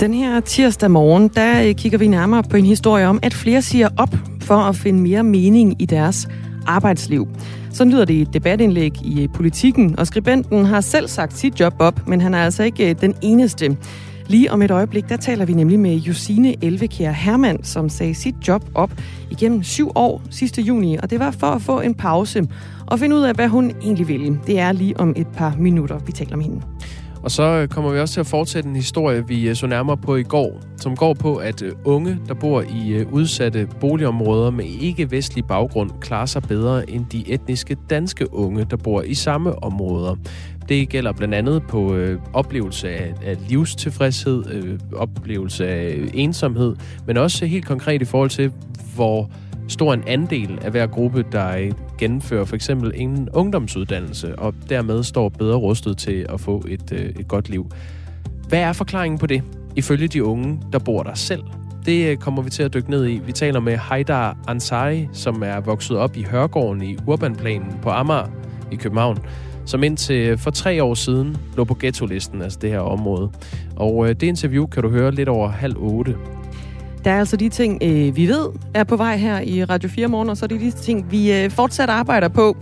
Den her tirsdag morgen, der øh, kigger vi nærmere på en historie om, at flere siger op for at finde mere mening i deres arbejdsliv. Så lyder det i et debatindlæg i øh, politikken, og skribenten har selv sagt sit job op, men han er altså ikke øh, den eneste. Lige om et øjeblik, der taler vi nemlig med Josine Elvekær Hermann, som sagde sit job op igennem syv år sidste juni, og det var for at få en pause og finde ud af, hvad hun egentlig ville. Det er lige om et par minutter, vi taler med hende. Og så kommer vi også til at fortsætte en historie, vi øh, så nærmere på i går, som går på, at øh, unge, der bor i øh, udsatte boligområder med ikke-vestlig baggrund, klarer sig bedre end de etniske danske unge, der bor i samme områder. Det gælder blandt andet på øh, oplevelse af, af livstilfredshed, øh, oplevelse af ensomhed, men også helt konkret i forhold til, hvor stor en andel af hver gruppe, der gennemfører for eksempel en ungdomsuddannelse, og dermed står bedre rustet til at få et, øh, et godt liv. Hvad er forklaringen på det, ifølge de unge, der bor der selv? Det øh, kommer vi til at dykke ned i. Vi taler med Haidar Ansari, som er vokset op i Hørgården i Urbanplanen på Amager i København, som indtil øh, for tre år siden lå på ghetto-listen, altså det her område. Og øh, det interview kan du høre lidt over halv otte der er altså de ting, øh, vi ved er på vej her i Radio 4 morgen, og så er det de ting, vi øh, fortsat arbejder på.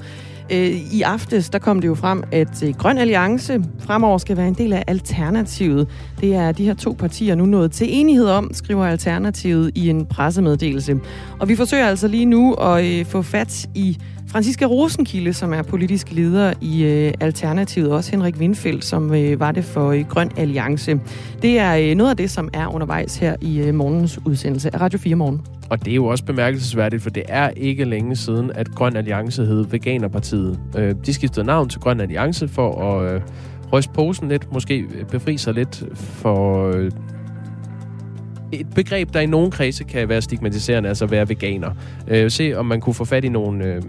Øh, I aftes, der kom det jo frem, at øh, Grøn Alliance fremover skal være en del af Alternativet. Det er de her to partier nu nået til enighed om, skriver Alternativet i en pressemeddelelse. Og vi forsøger altså lige nu at øh, få fat i Franziska Rosenkilde, som er politisk leder i øh, Alternativet, også Henrik Windfeldt, som øh, var det for øh, Grøn Alliance. Det er øh, noget af det, som er undervejs her i øh, morgens udsendelse af Radio 4 Morgen. Og det er jo også bemærkelsesværdigt, for det er ikke længe siden, at Grøn Alliance hed Veganerpartiet. Øh, de skiftede navn til Grøn Alliance for at øh, ryste posen lidt, måske befri sig lidt for... Øh, et begreb, der i nogle kredse kan være stigmatiserende, altså være veganer. Øh, se, om man kunne få fat i nogle øh,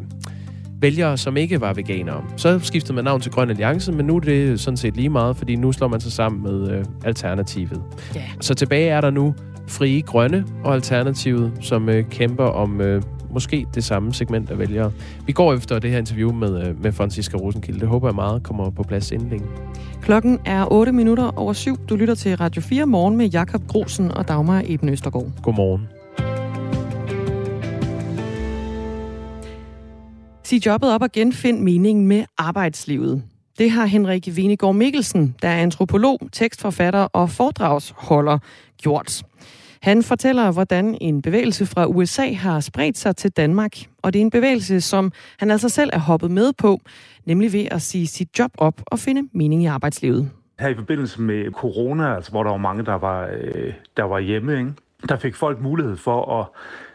vælgere, som ikke var veganere. Så skiftede man navn til Grøn Alliance, men nu er det sådan set lige meget, fordi nu slår man sig sammen med øh, Alternativet. Yeah. Så tilbage er der nu Frie Grønne og Alternativet, som øh, kæmper om øh, måske det samme segment af vælgere. Vi går efter det her interview med, øh, med Franziska Rosenkilde. Det håber jeg meget kommer på plads inden længe. Klokken er 8 minutter over syv. Du lytter til Radio 4 morgen med Jakob Grosen og Dagmar Eben Østergaard. Godmorgen. Sig jobbet op og genfind meningen med arbejdslivet. Det har Henrik Venegård Mikkelsen, der er antropolog, tekstforfatter og foredragsholder, gjort. Han fortæller, hvordan en bevægelse fra USA har spredt sig til Danmark. Og det er en bevægelse, som han altså selv er hoppet med på, nemlig ved at sige sit job op og finde mening i arbejdslivet. Her i forbindelse med corona, altså hvor der var mange, der var, øh, der var hjemme, ikke? der fik folk mulighed for at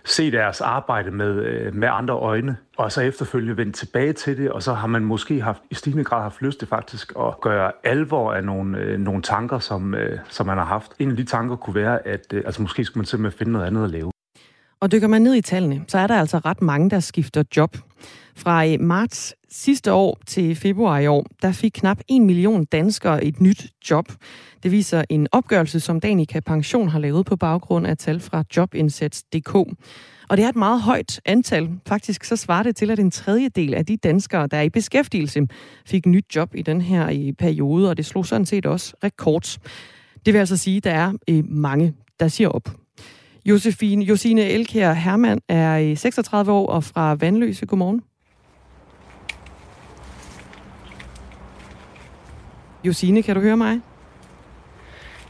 se deres arbejde med, øh, med andre øjne, og så efterfølgende vende tilbage til det, og så har man måske haft, i stigende grad haft lyst til faktisk at gøre alvor af nogle, øh, nogle tanker, som, øh, som man har haft. En af de tanker kunne være, at øh, altså måske skulle man simpelthen finde noget andet at lave. Og dykker man ned i tallene, så er der altså ret mange, der skifter job. Fra øh, marts sidste år til februar i år, der fik knap en million danskere et nyt job. Det viser en opgørelse, som Danica Pension har lavet på baggrund af tal fra Jobindsats.dk. Og det er et meget højt antal. Faktisk så svarer det til, at en tredjedel af de danskere, der er i beskæftigelse, fik nyt job i den her i periode, og det slog sådan set også rekord. Det vil altså sige, at der er øh, mange, der siger op. Josefine, Josine Elkær Hermann er 36 år og fra Vandløse. Godmorgen. Josine, kan du høre mig?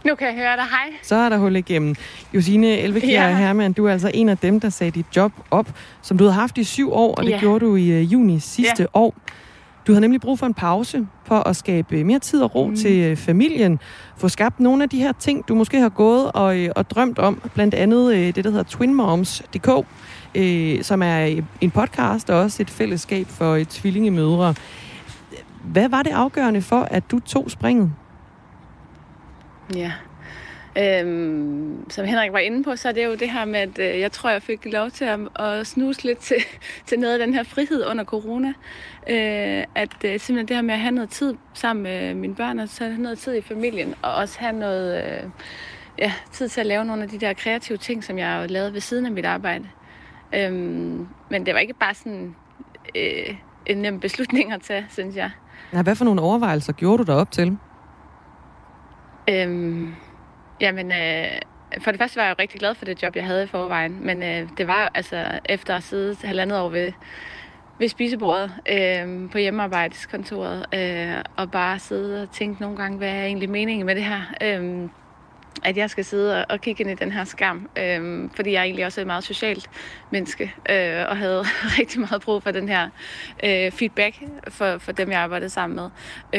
Nu kan jeg høre dig. Hej. Så er der hul igennem. Josine Elvekjær ja. Hermann, du er altså en af dem, der sagde dit job op, som du havde haft i syv år, og det ja. gjorde du i uh, juni sidste ja. år. Du havde nemlig brug for en pause for at skabe mere tid og ro mm. til uh, familien. Få skabt nogle af de her ting, du måske har gået og, uh, og drømt om. Blandt andet uh, det, der hedder twinmoms.dk, uh, som er en podcast og også et fællesskab for tvillingemødre. Hvad var det afgørende for, at du tog springet? Ja. Øhm, som Henrik var inde på, så er det jo det her med, at øh, jeg tror, jeg fik lov til at, at snuse lidt til, til noget af den her frihed under corona. Øh, at øh, simpelthen det her med at have noget tid sammen med mine børn, og så have noget tid i familien, og også have noget øh, ja, tid til at lave nogle af de der kreative ting, som jeg har lavet ved siden af mit arbejde. Øhm, men det var ikke bare sådan øh, en nem beslutning at tage, synes jeg. Ja, hvad for nogle overvejelser gjorde du dig op til? Øhm, Jamen, øh, for det første var jeg jo rigtig glad for det job, jeg havde i forvejen, men øh, det var altså efter at sidde halvandet år ved, ved spisebordet øh, på hjemmearbejdskontoret, øh, og bare sidde og tænke nogle gange, hvad er egentlig meningen med det her? Øh, at jeg skal sidde og kigge ind i den her skærm, øh, fordi jeg egentlig også er et meget socialt menneske, øh, og havde rigtig meget brug for den her øh, feedback for, for dem, jeg arbejdede sammen med.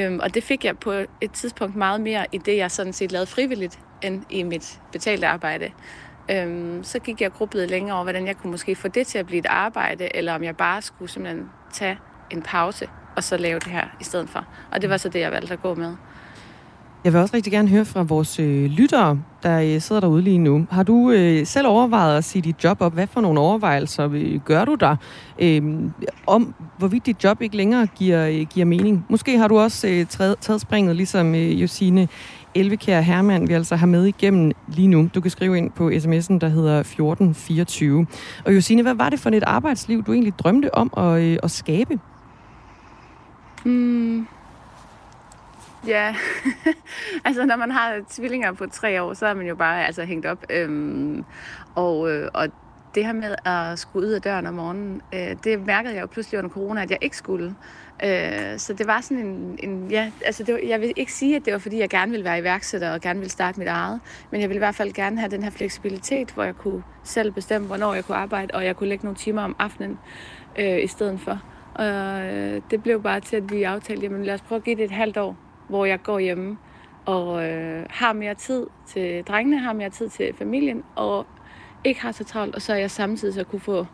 Øh, og det fik jeg på et tidspunkt meget mere i det, jeg sådan set lavede frivilligt, end i mit betalte arbejde. Øhm, så gik jeg grublet længere over, hvordan jeg kunne måske få det til at blive et arbejde, eller om jeg bare skulle simpelthen tage en pause, og så lave det her i stedet for. Og det var så det, jeg valgte at gå med. Jeg vil også rigtig gerne høre fra vores øh, lyttere, der øh, sidder derude lige nu. Har du øh, selv overvejet at sige dit job op? Hvad for nogle overvejelser øh, gør du der øh, om, hvorvidt dit job ikke længere giver, øh, giver mening? Måske har du også øh, taget, taget springet, ligesom øh, Josine Elvekær Hermann, vi altså har med igennem lige nu. Du kan skrive ind på sms'en, der hedder 1424. Og Josine, hvad var det for et arbejdsliv, du egentlig drømte om at, øh, at skabe? Mm, Ja, altså når man har tvillinger på tre år, så er man jo bare altså, hængt op. Øhm, og, øh, og det her med at skulle ud af døren om morgenen, øh, det mærkede jeg jo pludselig under corona, at jeg ikke skulle. Øh, så det var sådan en, en ja, altså det var, jeg vil ikke sige, at det var fordi, jeg gerne ville være iværksætter og gerne ville starte mit eget, men jeg ville i hvert fald gerne have den her fleksibilitet, hvor jeg kunne selv bestemme, hvornår jeg kunne arbejde, og jeg kunne lægge nogle timer om aftenen øh, i stedet for. Og øh, det blev bare til, at vi aftalte, jamen lad os prøve at give det et halvt år, hvor jeg går hjemme og øh, har mere tid til drengene, har mere tid til familien, og ikke har så travlt, og så er jeg samtidig så kunne få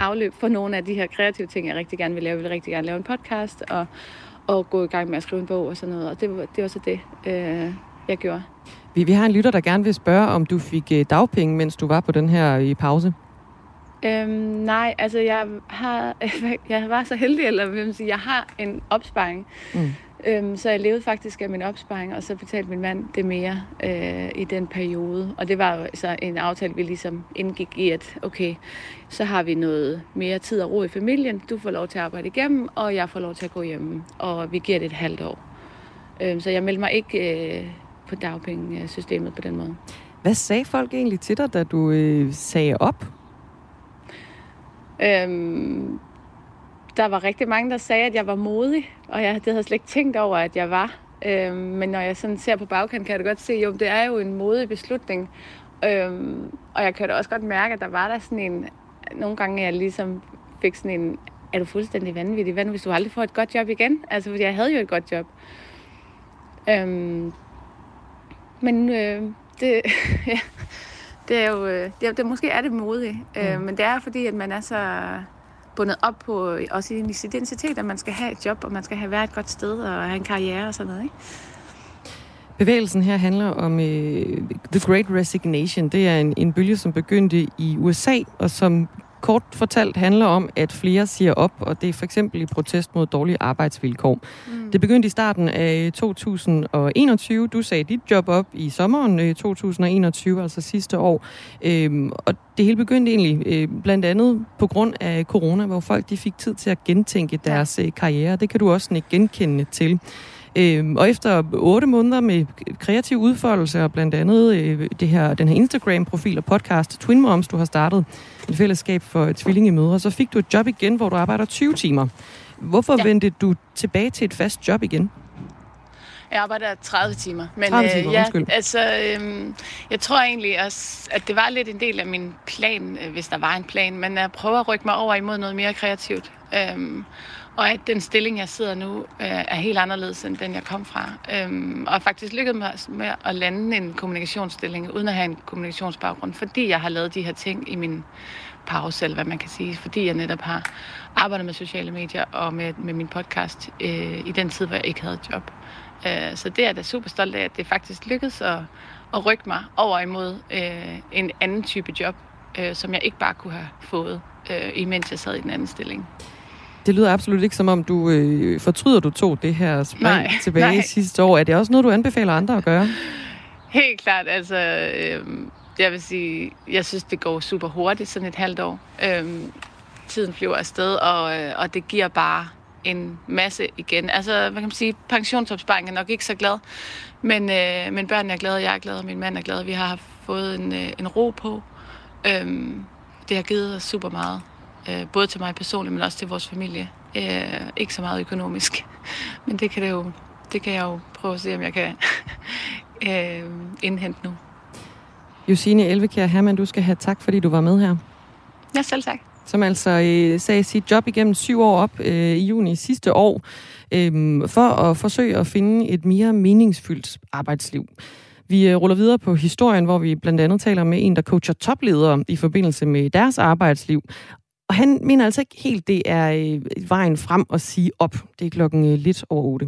afløb for nogle af de her kreative ting, jeg rigtig gerne vil lave. Jeg vil rigtig gerne lave en podcast, og, og gå i gang med at skrive en bog og sådan noget, og det det var så det, øh, jeg gjorde. Vi, vi har en lytter, der gerne vil spørge, om du fik øh, dagpenge, mens du var på den her i pause. Øhm, nej, altså jeg har, jeg var så heldig, eller vil man sige, jeg har en opsparing. Mm. Øhm, så jeg levede faktisk af min opsparing, og så betalte min mand det mere øh, i den periode. Og det var jo så en aftale, vi ligesom indgik i, at okay, så har vi noget mere tid og ro i familien. Du får lov til at arbejde igennem, og jeg får lov til at gå hjemme. Og vi giver det et halvt år. Øhm, så jeg meldte mig ikke øh, på dagpengesystemet på den måde. Hvad sagde folk egentlig til dig, da du øh, sagde op? Øhm, der var rigtig mange, der sagde, at jeg var modig, og jeg, det havde slet ikke tænkt over, at jeg var. Øhm, men når jeg sådan ser på bagkanten, kan jeg da godt se, jo, det er jo en modig beslutning. Øhm, og jeg kan da også godt mærke, at der var der sådan en... Nogle gange, jeg ligesom fik sådan en... Er du fuldstændig vanvittig? Hvad nu, hvis du aldrig får et godt job igen? Altså, fordi jeg havde jo et godt job. Øhm, men øh, det, ja, det er jo... Øh, det, det, måske er det modigt, øh, mm. men det er fordi, at man er så bundet op på øh, også i sin identitet, at man skal have et job, og man skal have været et godt sted, og have en karriere og sådan noget, ikke? Bevægelsen her handler om øh, The Great Resignation. Det er en, en bølge, som begyndte i USA, og som kort fortalt handler om, at flere siger op, og det er for eksempel i protest mod dårlige arbejdsvilkår. Mm. Det begyndte i starten af 2021. Du sagde dit job op i sommeren 2021, øh, altså sidste år. Øhm, og det hele begyndte egentlig øh, blandt andet på grund af corona, hvor folk de fik tid til at gentænke deres. Øh, karriere. Det kan du også ikke genkende til. Øhm, og efter otte måneder med kreativ udfoldelse og blandt andet øh, det her, den her Instagram-profil og podcast Twin Moms, du har startet et fællesskab for tvillingemødre, så fik du et job igen, hvor du arbejder 20 timer. Hvorfor ja. vendte du tilbage til et fast job igen? Jeg arbejder 30 timer. Men 30 timer, øh, ja, undskyld. altså, øh, jeg tror egentlig også, at det var lidt en del af min plan, øh, hvis der var en plan, men at prøve at rykke mig over imod noget mere kreativt. Øh, og at den stilling, jeg sidder nu, øh, er helt anderledes end den, jeg kom fra. Øhm, og faktisk lykkedes mig med at lande en kommunikationsstilling, uden at have en kommunikationsbaggrund, fordi jeg har lavet de her ting i min pause, eller hvad man kan sige, fordi jeg netop har arbejdet med sociale medier og med, med min podcast øh, i den tid, hvor jeg ikke havde et job. Øh, så det er jeg da super stolt af, at det faktisk lykkedes at, at rykke mig over imod øh, en anden type job, øh, som jeg ikke bare kunne have fået, øh, imens jeg sad i den anden stilling. Det lyder absolut ikke som om, du øh, fortryder, du tog det her spring nej, tilbage nej. sidste år. Er det også noget, du anbefaler andre at gøre? Helt klart. Altså, øh, jeg vil sige, jeg synes, det går super hurtigt, sådan et halvt år. Øh, tiden flyver afsted, og, øh, og det giver bare en masse igen. Altså, hvad kan man sige, pensionsopsparing er nok ikke så glad, men, øh, men børnene er glade, jeg er glad, og min mand er glad. Vi har fået en, øh, en ro på. Øhm, det har givet os super meget, øh, både til mig personligt, men også til vores familie. Øh, ikke så meget økonomisk, men det kan, det jo, det kan jeg jo prøve at se, om jeg kan øh, indhente nu. Josine Elvekær Hermann, du skal have tak, fordi du var med her. Ja, selv tak. Som altså øh, sagde sit job igennem syv år op øh, i juni sidste år, øh, for at forsøge at finde et mere meningsfyldt arbejdsliv. Vi øh, ruller videre på historien, hvor vi blandt andet taler med en, der coacher topledere i forbindelse med deres arbejdsliv. Og han mener altså ikke helt, det er øh, vejen frem at sige op. Det er klokken øh, lidt over otte.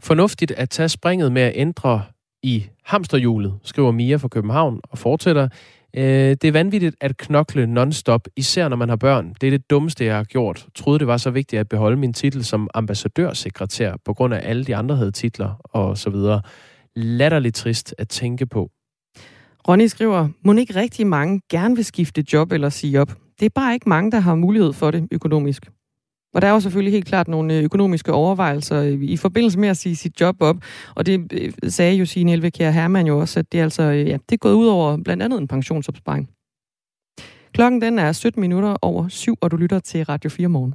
Fornuftigt at tage springet med at ændre i hamsterhjulet, skriver Mia fra København og fortsætter. Det er vanvittigt at knokle non-stop, især når man har børn. Det er det dummeste, jeg har gjort. Troede, det var så vigtigt at beholde min titel som ambassadørsekretær, på grund af alle de andre havde titler og så videre. Latterligt trist at tænke på. Ronny skriver, må ikke rigtig mange gerne vil skifte job eller sige op. Det er bare ikke mange, der har mulighed for det økonomisk. Og der er jo selvfølgelig helt klart nogle øh, økonomiske overvejelser øh, i forbindelse med at sige sit job op. Og det øh, sagde jo sin Elvekær Hermann jo også, at det er, altså, ja, det er gået ud over blandt andet en pensionsopsparing. Klokken den er 17 minutter over syv, og du lytter til Radio 4 morgen.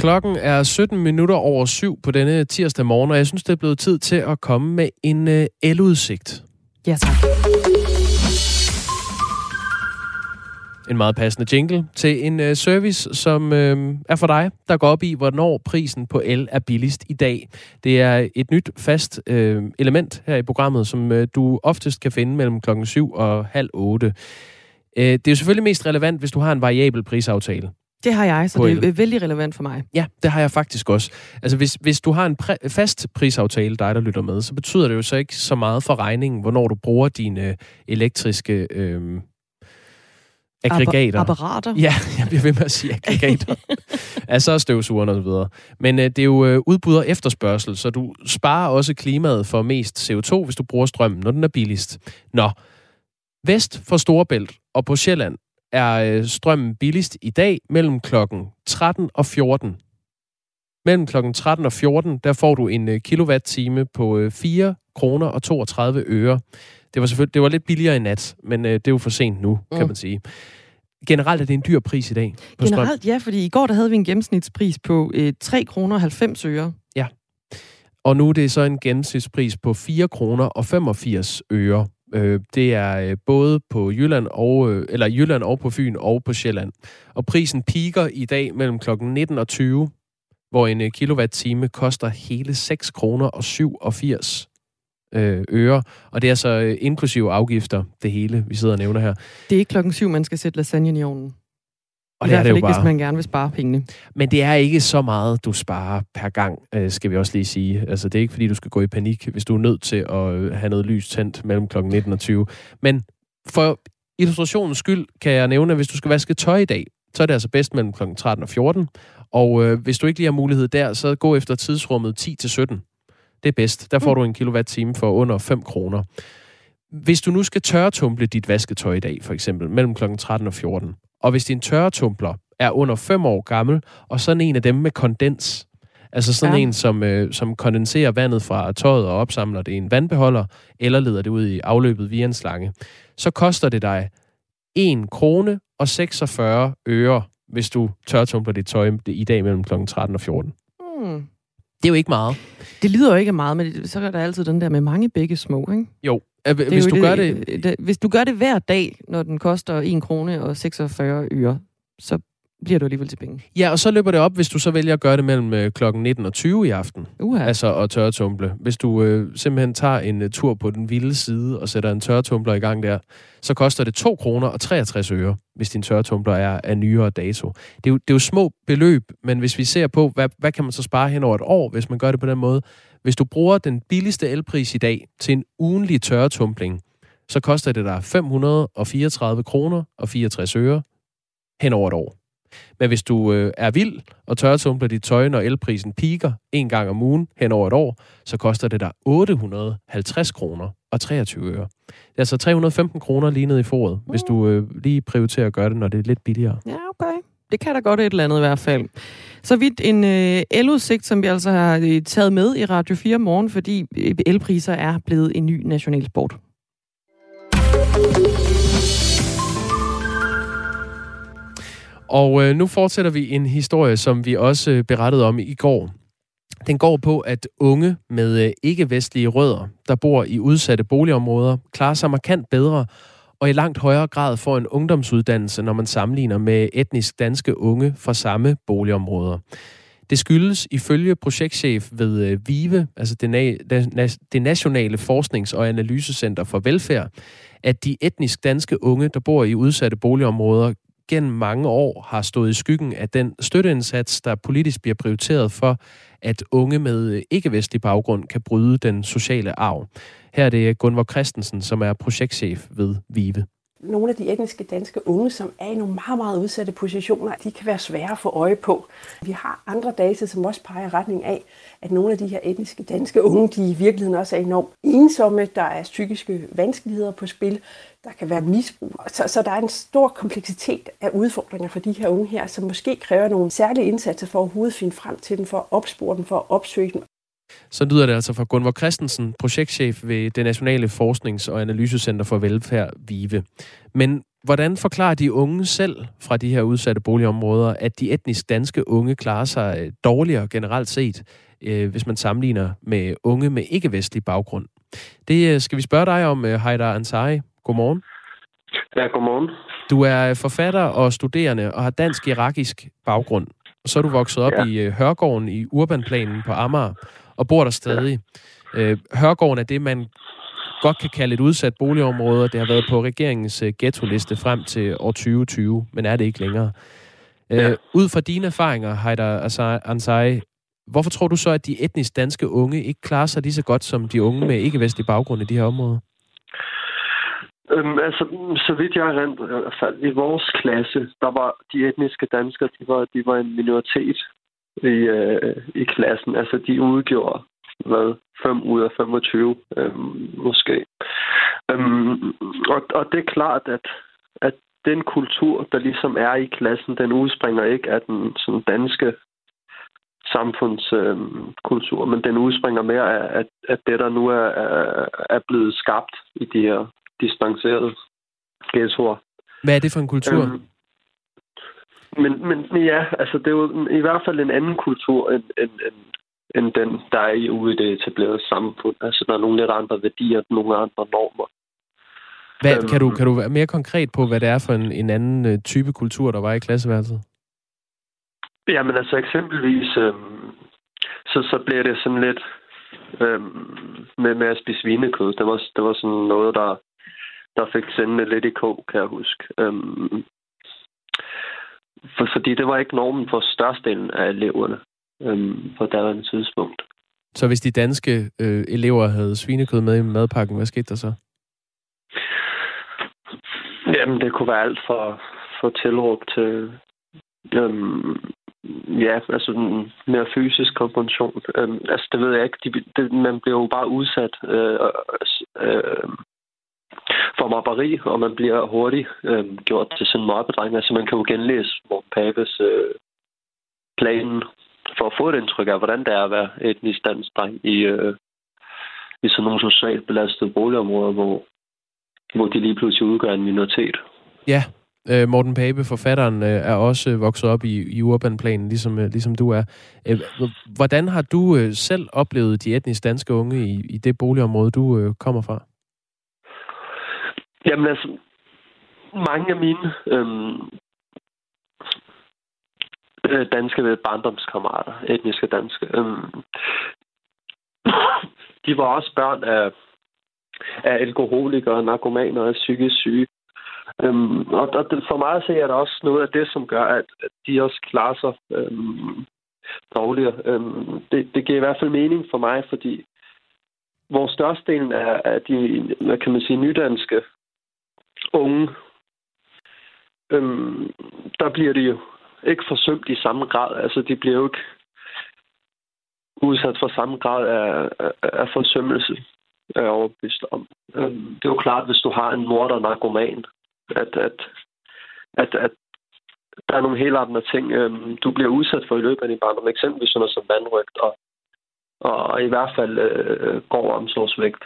Klokken er 17 minutter over syv på denne tirsdag morgen, og jeg synes, det er blevet tid til at komme med en uh, el-udsigt. Ja, tak. En meget passende jingle til en uh, service, som uh, er for dig, der går op i, hvornår prisen på el er billigst i dag. Det er et nyt fast uh, element her i programmet, som uh, du oftest kan finde mellem klokken 7 og halv 8. Uh, det er jo selvfølgelig mest relevant, hvis du har en variabel prisaftale. Det har jeg, så det er vældig relevant for mig. Ja, det har jeg faktisk også. Altså, hvis, hvis du har en præ- fast prisaftale, dig der lytter med, så betyder det jo så ikke så meget for regningen, hvornår du bruger dine elektriske øh, aggregater. Apparater? Ja, jeg bliver ved med at sige aggregater. altså støvsugeren og så videre. Men øh, det er jo øh, udbud og efterspørgsel, så du sparer også klimaet for mest CO2, hvis du bruger strømmen, når den er billigst. Nå, vest for Storebælt og på Sjælland er øh, strømmen billigst i dag mellem klokken 13 og 14. Mellem klokken 13 og 14, der får du en øh, kilowatt-time på øh, 4 kroner og 32 øre. Det var selvfølgelig det var lidt billigere i nat, men øh, det er jo for sent nu, mm. kan man sige. Generelt er det en dyr pris i dag på Generelt strøm. ja, fordi i går der havde vi en gennemsnitspris på øh, 3 kroner og 90 øre. Ja. Og nu er det så en gennemsnitspris på 4 kroner og 85 øre. Øh, det er øh, både på Jylland og, øh, eller Jylland og på Fyn og på Sjælland. Og prisen piker i dag mellem klokken 19 og 20, hvor en øh, kilowatt-time koster hele 6 kroner og 87 øre. Og det er så inklusive afgifter, det hele, vi sidder og nævner her. Det er ikke klokken 7, man skal sætte lasagne i ovnen. Og I det er det jo ikke, bare. hvis man gerne vil spare pengene. Men det er ikke så meget, du sparer per gang, øh, skal vi også lige sige. Altså, det er ikke, fordi du skal gå i panik, hvis du er nødt til at øh, have noget lys tændt mellem kl. 19 og 20. Men for illustrationens skyld kan jeg nævne, at hvis du skal vaske tøj i dag, så er det altså bedst mellem kl. 13 og 14. Og øh, hvis du ikke lige har mulighed der, så gå efter tidsrummet 10 til 17. Det er bedst. Der får du en kilowatt-time for under 5 kroner. Hvis du nu skal tørretumple dit vasketøj i dag, for eksempel, mellem kl. 13 og 14, og hvis din tørretumbler er under 5 år gammel, og sådan en af dem med kondens, altså sådan ja. en, som, øh, som kondenserer vandet fra tøjet og opsamler det i en vandbeholder, eller leder det ud i afløbet via en slange, så koster det dig 1 krone og 46 øre, hvis du tørretumbler dit tøj i dag mellem kl. 13 og 14. Hmm. Det er jo ikke meget. Det lyder jo ikke meget, men så er der altid den der med mange begge små, ikke? Jo, det hvis du det, gør det... det... Hvis du gør det hver dag, når den koster 1 krone og 46 øre, så bliver du alligevel til penge. Ja, og så løber det op, hvis du så vælger at gøre det mellem øh, klokken 19 og 20 i aften. Uha. Altså at tørretumble. Hvis du øh, simpelthen tager en uh, tur på den vilde side og sætter en tørretumbler i gang der, så koster det 2 kroner og 63 øre, hvis din tørretumbler er af nyere dato. Det er, jo, det er jo små beløb, men hvis vi ser på, hvad, hvad kan man så spare hen over et år, hvis man gør det på den måde. Hvis du bruger den billigste elpris i dag til en ugenlig tørretumbling, så koster det dig 534 kroner og 64 øre hen over et år. Men hvis du øh, er vild og tørretumbler dit tøj, når elprisen piker en gang om ugen hen over et år, så koster det dig 850 kroner og 23 øre. Det er altså 315 kroner lige ned i foråret, mm. hvis du øh, lige prioriterer at gøre det, når det er lidt billigere. Ja, okay. Det kan da godt et eller andet i hvert fald. Så vidt en øh, eludsigt, som vi altså har øh, taget med i Radio 4 morgen, fordi øh, elpriser er blevet en ny national sport. Og øh, nu fortsætter vi en historie, som vi også øh, berettede om i går. Den går på, at unge med øh, ikke-vestlige rødder, der bor i udsatte boligområder, klarer sig markant bedre og i langt højere grad får en ungdomsuddannelse, når man sammenligner med etnisk danske unge fra samme boligområder. Det skyldes ifølge projektchef ved øh, VIVE, altså det, na- det Nationale Forsknings- og Analysecenter for Velfærd, at de etnisk danske unge, der bor i udsatte boligområder, gennem mange år har stået i skyggen af den støtteindsats, der politisk bliver prioriteret for, at unge med øh, ikke-vestlig baggrund kan bryde den sociale arv. Her er det Gunvor Christensen, som er projektchef ved VIVE nogle af de etniske danske unge, som er i nogle meget, meget udsatte positioner, de kan være svære at få øje på. Vi har andre data, som også peger i retning af, at nogle af de her etniske danske unge, de i virkeligheden også er enormt ensomme. Der er psykiske vanskeligheder på spil. Der kan være misbrug. Så, så der er en stor kompleksitet af udfordringer for de her unge her, som måske kræver nogle særlige indsatser for at overhovedet finde frem til dem, for at opspore dem, for at opsøge dem. Så lyder det altså fra Gunvor Christensen, projektchef ved det Nationale Forsknings- og Analysecenter for Velfærd, VIVE. Men hvordan forklarer de unge selv fra de her udsatte boligområder, at de etnisk danske unge klarer sig øh, dårligere generelt set, øh, hvis man sammenligner med unge med ikke-vestlig baggrund? Det øh, skal vi spørge dig om, Haidar Ansari. Godmorgen. Ja, godmorgen. Du er forfatter og studerende og har dansk-irakisk baggrund. Og så er du vokset op ja. i Hørgården i Urbanplanen på Amager og bor der stadig. Øh, Hørgården er det, man godt kan kalde et udsat boligområde. Det har været på regeringens uh, ghetto-liste frem til år 2020, men er det ikke længere. Øh, ud fra dine erfaringer, Heider Ansai, hvorfor tror du så, at de etnisk danske unge ikke klarer sig lige så godt som de unge med ikke-vestlig baggrund i de her områder? Øhm, altså, så vidt jeg rent, i vores klasse, der var de etniske danskere, de var, de var en minoritet i, øh, i klassen. Altså, de udgjorde hvad, 5 ud af 25, øh, måske. Øhm, og, og det er klart, at, at den kultur, der ligesom er i klassen, den udspringer ikke af den sådan danske samfundskultur, øh, men den udspringer mere af, at, at det, der nu er, er, er blevet skabt i de her distancerede ghettoer. Hvad er det for en kultur? Øhm, men, men ja, altså det er jo i hvert fald en anden kultur end, end, end, end den, der er ude i det etablerede samfund. Altså der er nogle lidt andre værdier, nogle andre normer. Hvad, øhm, kan, du, kan du være mere konkret på, hvad det er for en, en anden uh, type kultur, der var i klasseværelset? Jamen altså eksempelvis, øhm, så, så bliver det sådan lidt øhm, med, med at spise svinekød. Det var, det var sådan noget, der, der fik sendende lidt i kog, kan jeg huske. Øhm, for, fordi det var ikke normen for størstedelen af eleverne øhm, på daværende tidspunkt. Så hvis de danske øh, elever havde svinekød med i madpakken, hvad skete der så? Jamen, det kunne være alt fra, for tilråb til øhm, ja, altså en mere fysisk konfrontation. Øhm, altså, det ved jeg ikke. De, det, man bliver jo bare udsat øh, øh, for mobberi, og man bliver hurtigt øh, gjort til sådan en mobbedreng. Altså man kan jo genlæse Morten Papes øh, planen for at få et indtryk af, hvordan det er at være etnisk dansk dreng i, øh, i sådan nogle socialt belastede boligområder, hvor, hvor de lige pludselig udgør en minoritet. Ja, øh, Morten Pape, forfatteren, øh, er også øh, vokset op i, i urbanplanen, ligesom, øh, ligesom du er. Øh, hvordan har du øh, selv oplevet de etnisk danske unge i, i det boligområde, du øh, kommer fra? Jamen altså, mange af mine øhm, øh, danske barndomskammerater, etniske danske. Øhm, de var også børn af, af alkoholikere, narkomaner og psykisk syge. Øhm, og der, for mig at se er der også noget af det, som gør, at, at de også klarer sig øhm, dårligere. Øhm, det, det giver i hvert fald mening for mig, fordi hvor størstedelen af, af de, hvad kan man sige, nydanske unge, øhm, der bliver de jo ikke forsømt i samme grad. Altså, de bliver jo ikke udsat for samme grad af, af, af forsømmelse, er jeg overbevist om. Øhm, det er jo klart, hvis du har en mor, der er narkoman, at, at, at, at der er nogle helt andre ting, øhm, du bliver udsat for i løbet af din barndom. Eksempelvis sådan noget som vandrygt og, og i hvert fald øh, går omsorgsvægt.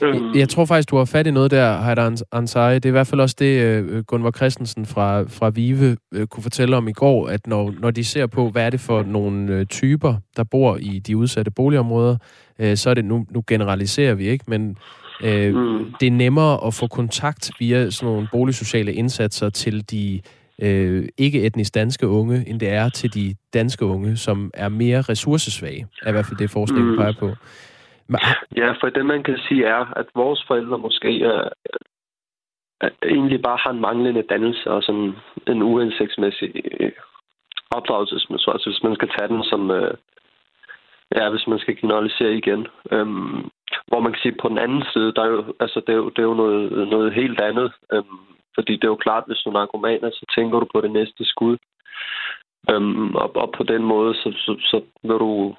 Jeg, jeg tror faktisk, du har fat i noget der, Heider Ansari. Det er i hvert fald også det, øh, Gunvar Christensen fra, fra Vive øh, kunne fortælle om i går, at når, når de ser på, hvad er det for nogle øh, typer, der bor i de udsatte boligområder, så er det, nu, nu generaliserer vi ikke, men øh, mm. det er nemmere at få kontakt via sådan nogle boligsociale indsatser til de øh, ikke-etnisk danske unge, end det er til de danske unge, som er mere ressourcesvage, er i hvert fald det forskningen mm. peger på. Ja, for det man kan sige er, at vores forældre måske er, er egentlig bare har en manglende dannelse og sådan en uhensigtsmæssig øh, opdragelsesmetode, altså hvis man skal tage den som, øh, ja, hvis man skal generalisere igen. Øhm, hvor man kan sige, på den anden side, der er jo, altså, det er jo, det er jo noget, noget helt andet. Øhm, fordi det er jo klart, hvis du er narkomaner, så tænker du på det næste skud. Øhm, og, og på den måde, så, så, så vil du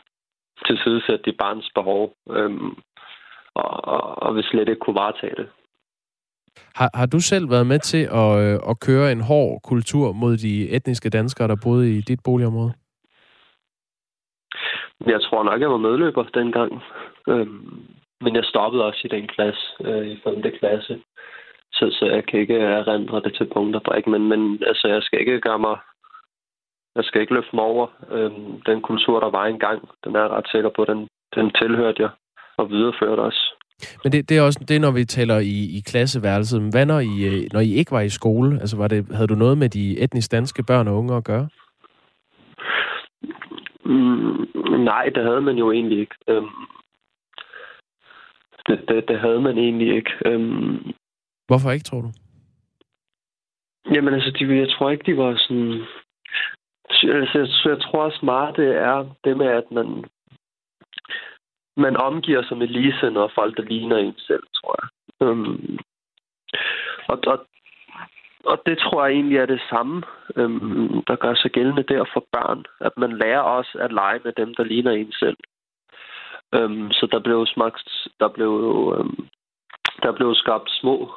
tilsidesætte dit barns behov, øhm, og, og, og vil slet ikke kunne varetage det. Har, har du selv været med til at, øh, at køre en hård kultur mod de etniske danskere, der boede i dit boligområde? Jeg tror nok, jeg var medløber dengang. Øhm, men jeg stoppede også i den klasse, øh, i 5. klasse. Så, så jeg kan ikke erindre det til punkter på, ikke? Men, men altså, jeg skal ikke gøre mig jeg skal ikke løfte mig over øhm, den kultur, der var engang. Den er jeg ret sikker på, den, den tilhørte jeg og videreførte også. Men det, det er også det, når vi taler i, i klasseværelset. Hvad når I, øh, når I ikke var i skole? Altså, var det, havde du noget med de etnisk danske børn og unge at gøre? Mm, nej, det havde man jo egentlig ikke. Øhm, det, det, det havde man egentlig ikke. Øhm, Hvorfor ikke, tror du? Jamen altså, de, jeg tror ikke, de var sådan Altså, jeg, så jeg tror også meget, det er det med, at man, man omgiver sig med ligesindede og folk, der ligner en selv, tror jeg. Øhm, og, og, og det tror jeg egentlig er det samme, øhm, der gør sig gældende der for børn. At man lærer også at lege med dem, der ligner en selv. Øhm, så der blev smagt, der blev, øhm, der blev skabt små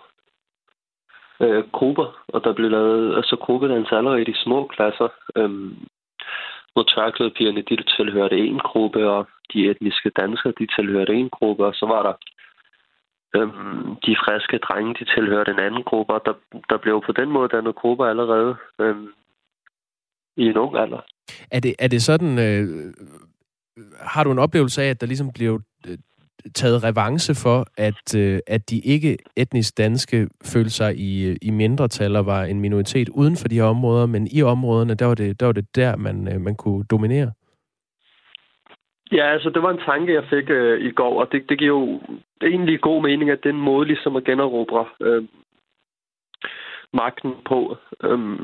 øh, grupper, og der blev lavet altså gruppedans allerede i de små klasser, øhm, hvor tørklædepigerne, de tilhørte en gruppe, og de etniske danskere, de tilhørte en gruppe, og så var der øhm, de friske drenge, de tilhørte en anden gruppe, og der, der blev på den måde dannet grupper allerede øhm, i en ung alder. Er det, er det sådan, øh, har du en oplevelse af, at der ligesom blev øh, taget revanche for, at, øh, at de ikke etnisk danske følte sig i, øh, i mindretal og var en minoritet uden for de her områder, men i områderne, der var det der, var det der man, øh, man kunne dominere? Ja, altså det var en tanke, jeg fik øh, i går, og det, det giver jo egentlig god mening, at det er en måde ligesom at generobre øh, magten på. Øh,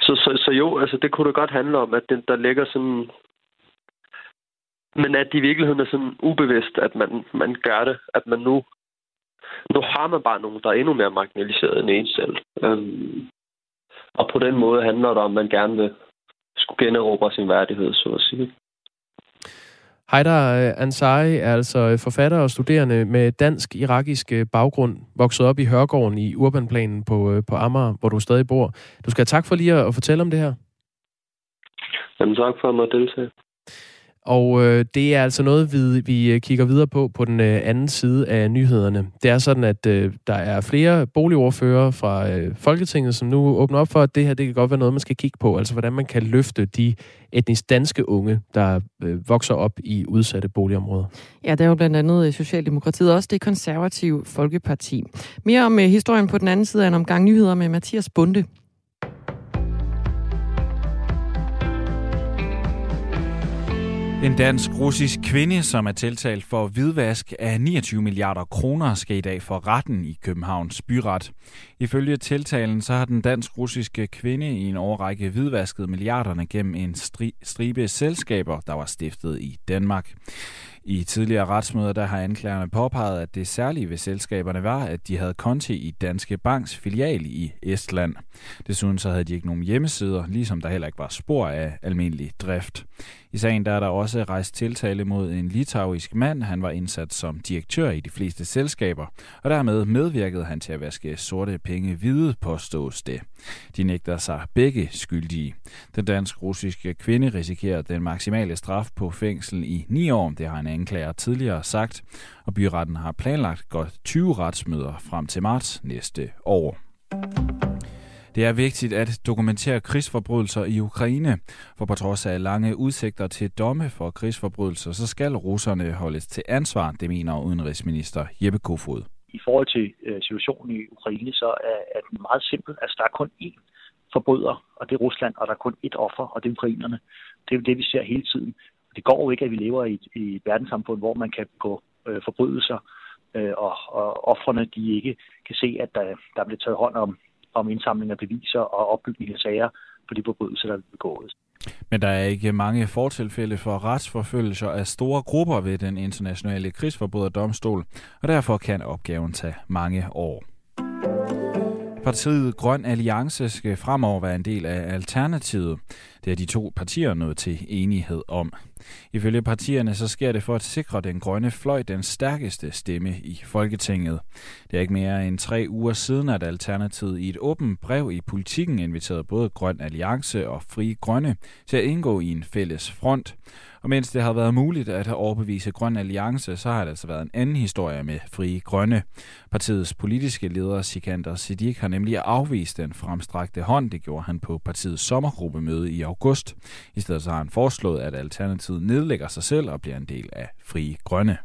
så, så, så jo, altså det kunne det godt handle om, at den, der ligger sådan men at i virkeligheden er sådan ubevidst, at man, man gør det. At man nu, nu har man bare nogen, der er endnu mere marginaliseret end en selv. Øhm, og på den måde handler det om, at man gerne vil skulle generobre sin værdighed, så at sige. Heider Ansari er altså forfatter og studerende med dansk-irakisk baggrund, vokset op i Hørgården i Urbanplanen på, øh, på Amager, hvor du stadig bor. Du skal have tak for lige at fortælle om det her. Jamen tak for at måtte deltage. Og øh, det er altså noget, vi, vi øh, kigger videre på på den øh, anden side af nyhederne. Det er sådan, at øh, der er flere boligordfører fra øh, Folketinget, som nu åbner op for, at det her det kan godt være noget, man skal kigge på. Altså, hvordan man kan løfte de etnisk danske unge, der øh, vokser op i udsatte boligområder. Ja, der er jo blandt andet øh, Socialdemokratiet, også det konservative Folkeparti. Mere om øh, historien på den anden side af en omgang nyheder med Mathias Bunde. En dansk-russisk kvinde, som er tiltalt for hvidvask af 29 milliarder kroner, skal i dag for retten i Københavns byret. Ifølge tiltalen så har den dansk-russiske kvinde i en årrække hvidvasket milliarderne gennem en stri- stribe selskaber, der var stiftet i Danmark. I tidligere retsmøder der har anklagerne påpeget, at det særlige ved selskaberne var, at de havde konti i Danske Banks filial i Estland. Desuden så havde de ikke nogen hjemmesider, ligesom der heller ikke var spor af almindelig drift. I sagen der er der også rejst tiltale mod en litauisk mand. Han var indsat som direktør i de fleste selskaber, og dermed medvirkede han til at vaske sorte penge hvide, påstås det. De nægter sig begge skyldige. Den dansk-russiske kvinde risikerer den maksimale straf på fængsel i ni år, det har en anklager tidligere sagt, og byretten har planlagt godt 20 retsmøder frem til marts næste år. Det er vigtigt at dokumentere krigsforbrydelser i Ukraine, for på trods af lange udsigter til domme for krigsforbrydelser, så skal russerne holdes til ansvar, det mener udenrigsminister Jeppe Kofod. I forhold til øh, situationen i Ukraine, så er, den meget simpel. Altså, der er kun én forbryder, og det er Rusland, og der er kun ét offer, og det er ukrainerne. Det er det, vi ser hele tiden. Det går jo ikke, at vi lever i, i et verdenssamfund, hvor man kan gå øh, forbrydelser, øh, og, og offrene de ikke kan se, at der, der bliver taget hånd om, om indsamling af beviser og opbygning af sager på de forbrydelser, der er begået. Men der er ikke mange fortilfælde for retsforfølgelser af store grupper ved den internationale krigsforbryderdomstol, og derfor kan opgaven tage mange år. Partiet Grøn Alliance skal fremover være en del af Alternativet. Det er de to partier nået til enighed om. Ifølge partierne så sker det for at sikre den grønne fløj den stærkeste stemme i Folketinget. Det er ikke mere end tre uger siden, at Alternativet i et åbent brev i politikken inviterede både Grøn Alliance og Fri Grønne til at indgå i en fælles front. Og mens det har været muligt at overbevise Grøn Alliance, så har det altså været en anden historie med Fri Grønne. Partiets politiske leder, Sikander Siddiq, har nemlig afvist den fremstrakte hånd. Det gjorde han på partiets sommergruppemøde i august. I stedet så har han foreslået, at Alternativet nedlægger sig selv og bliver en del af Fri Grønne.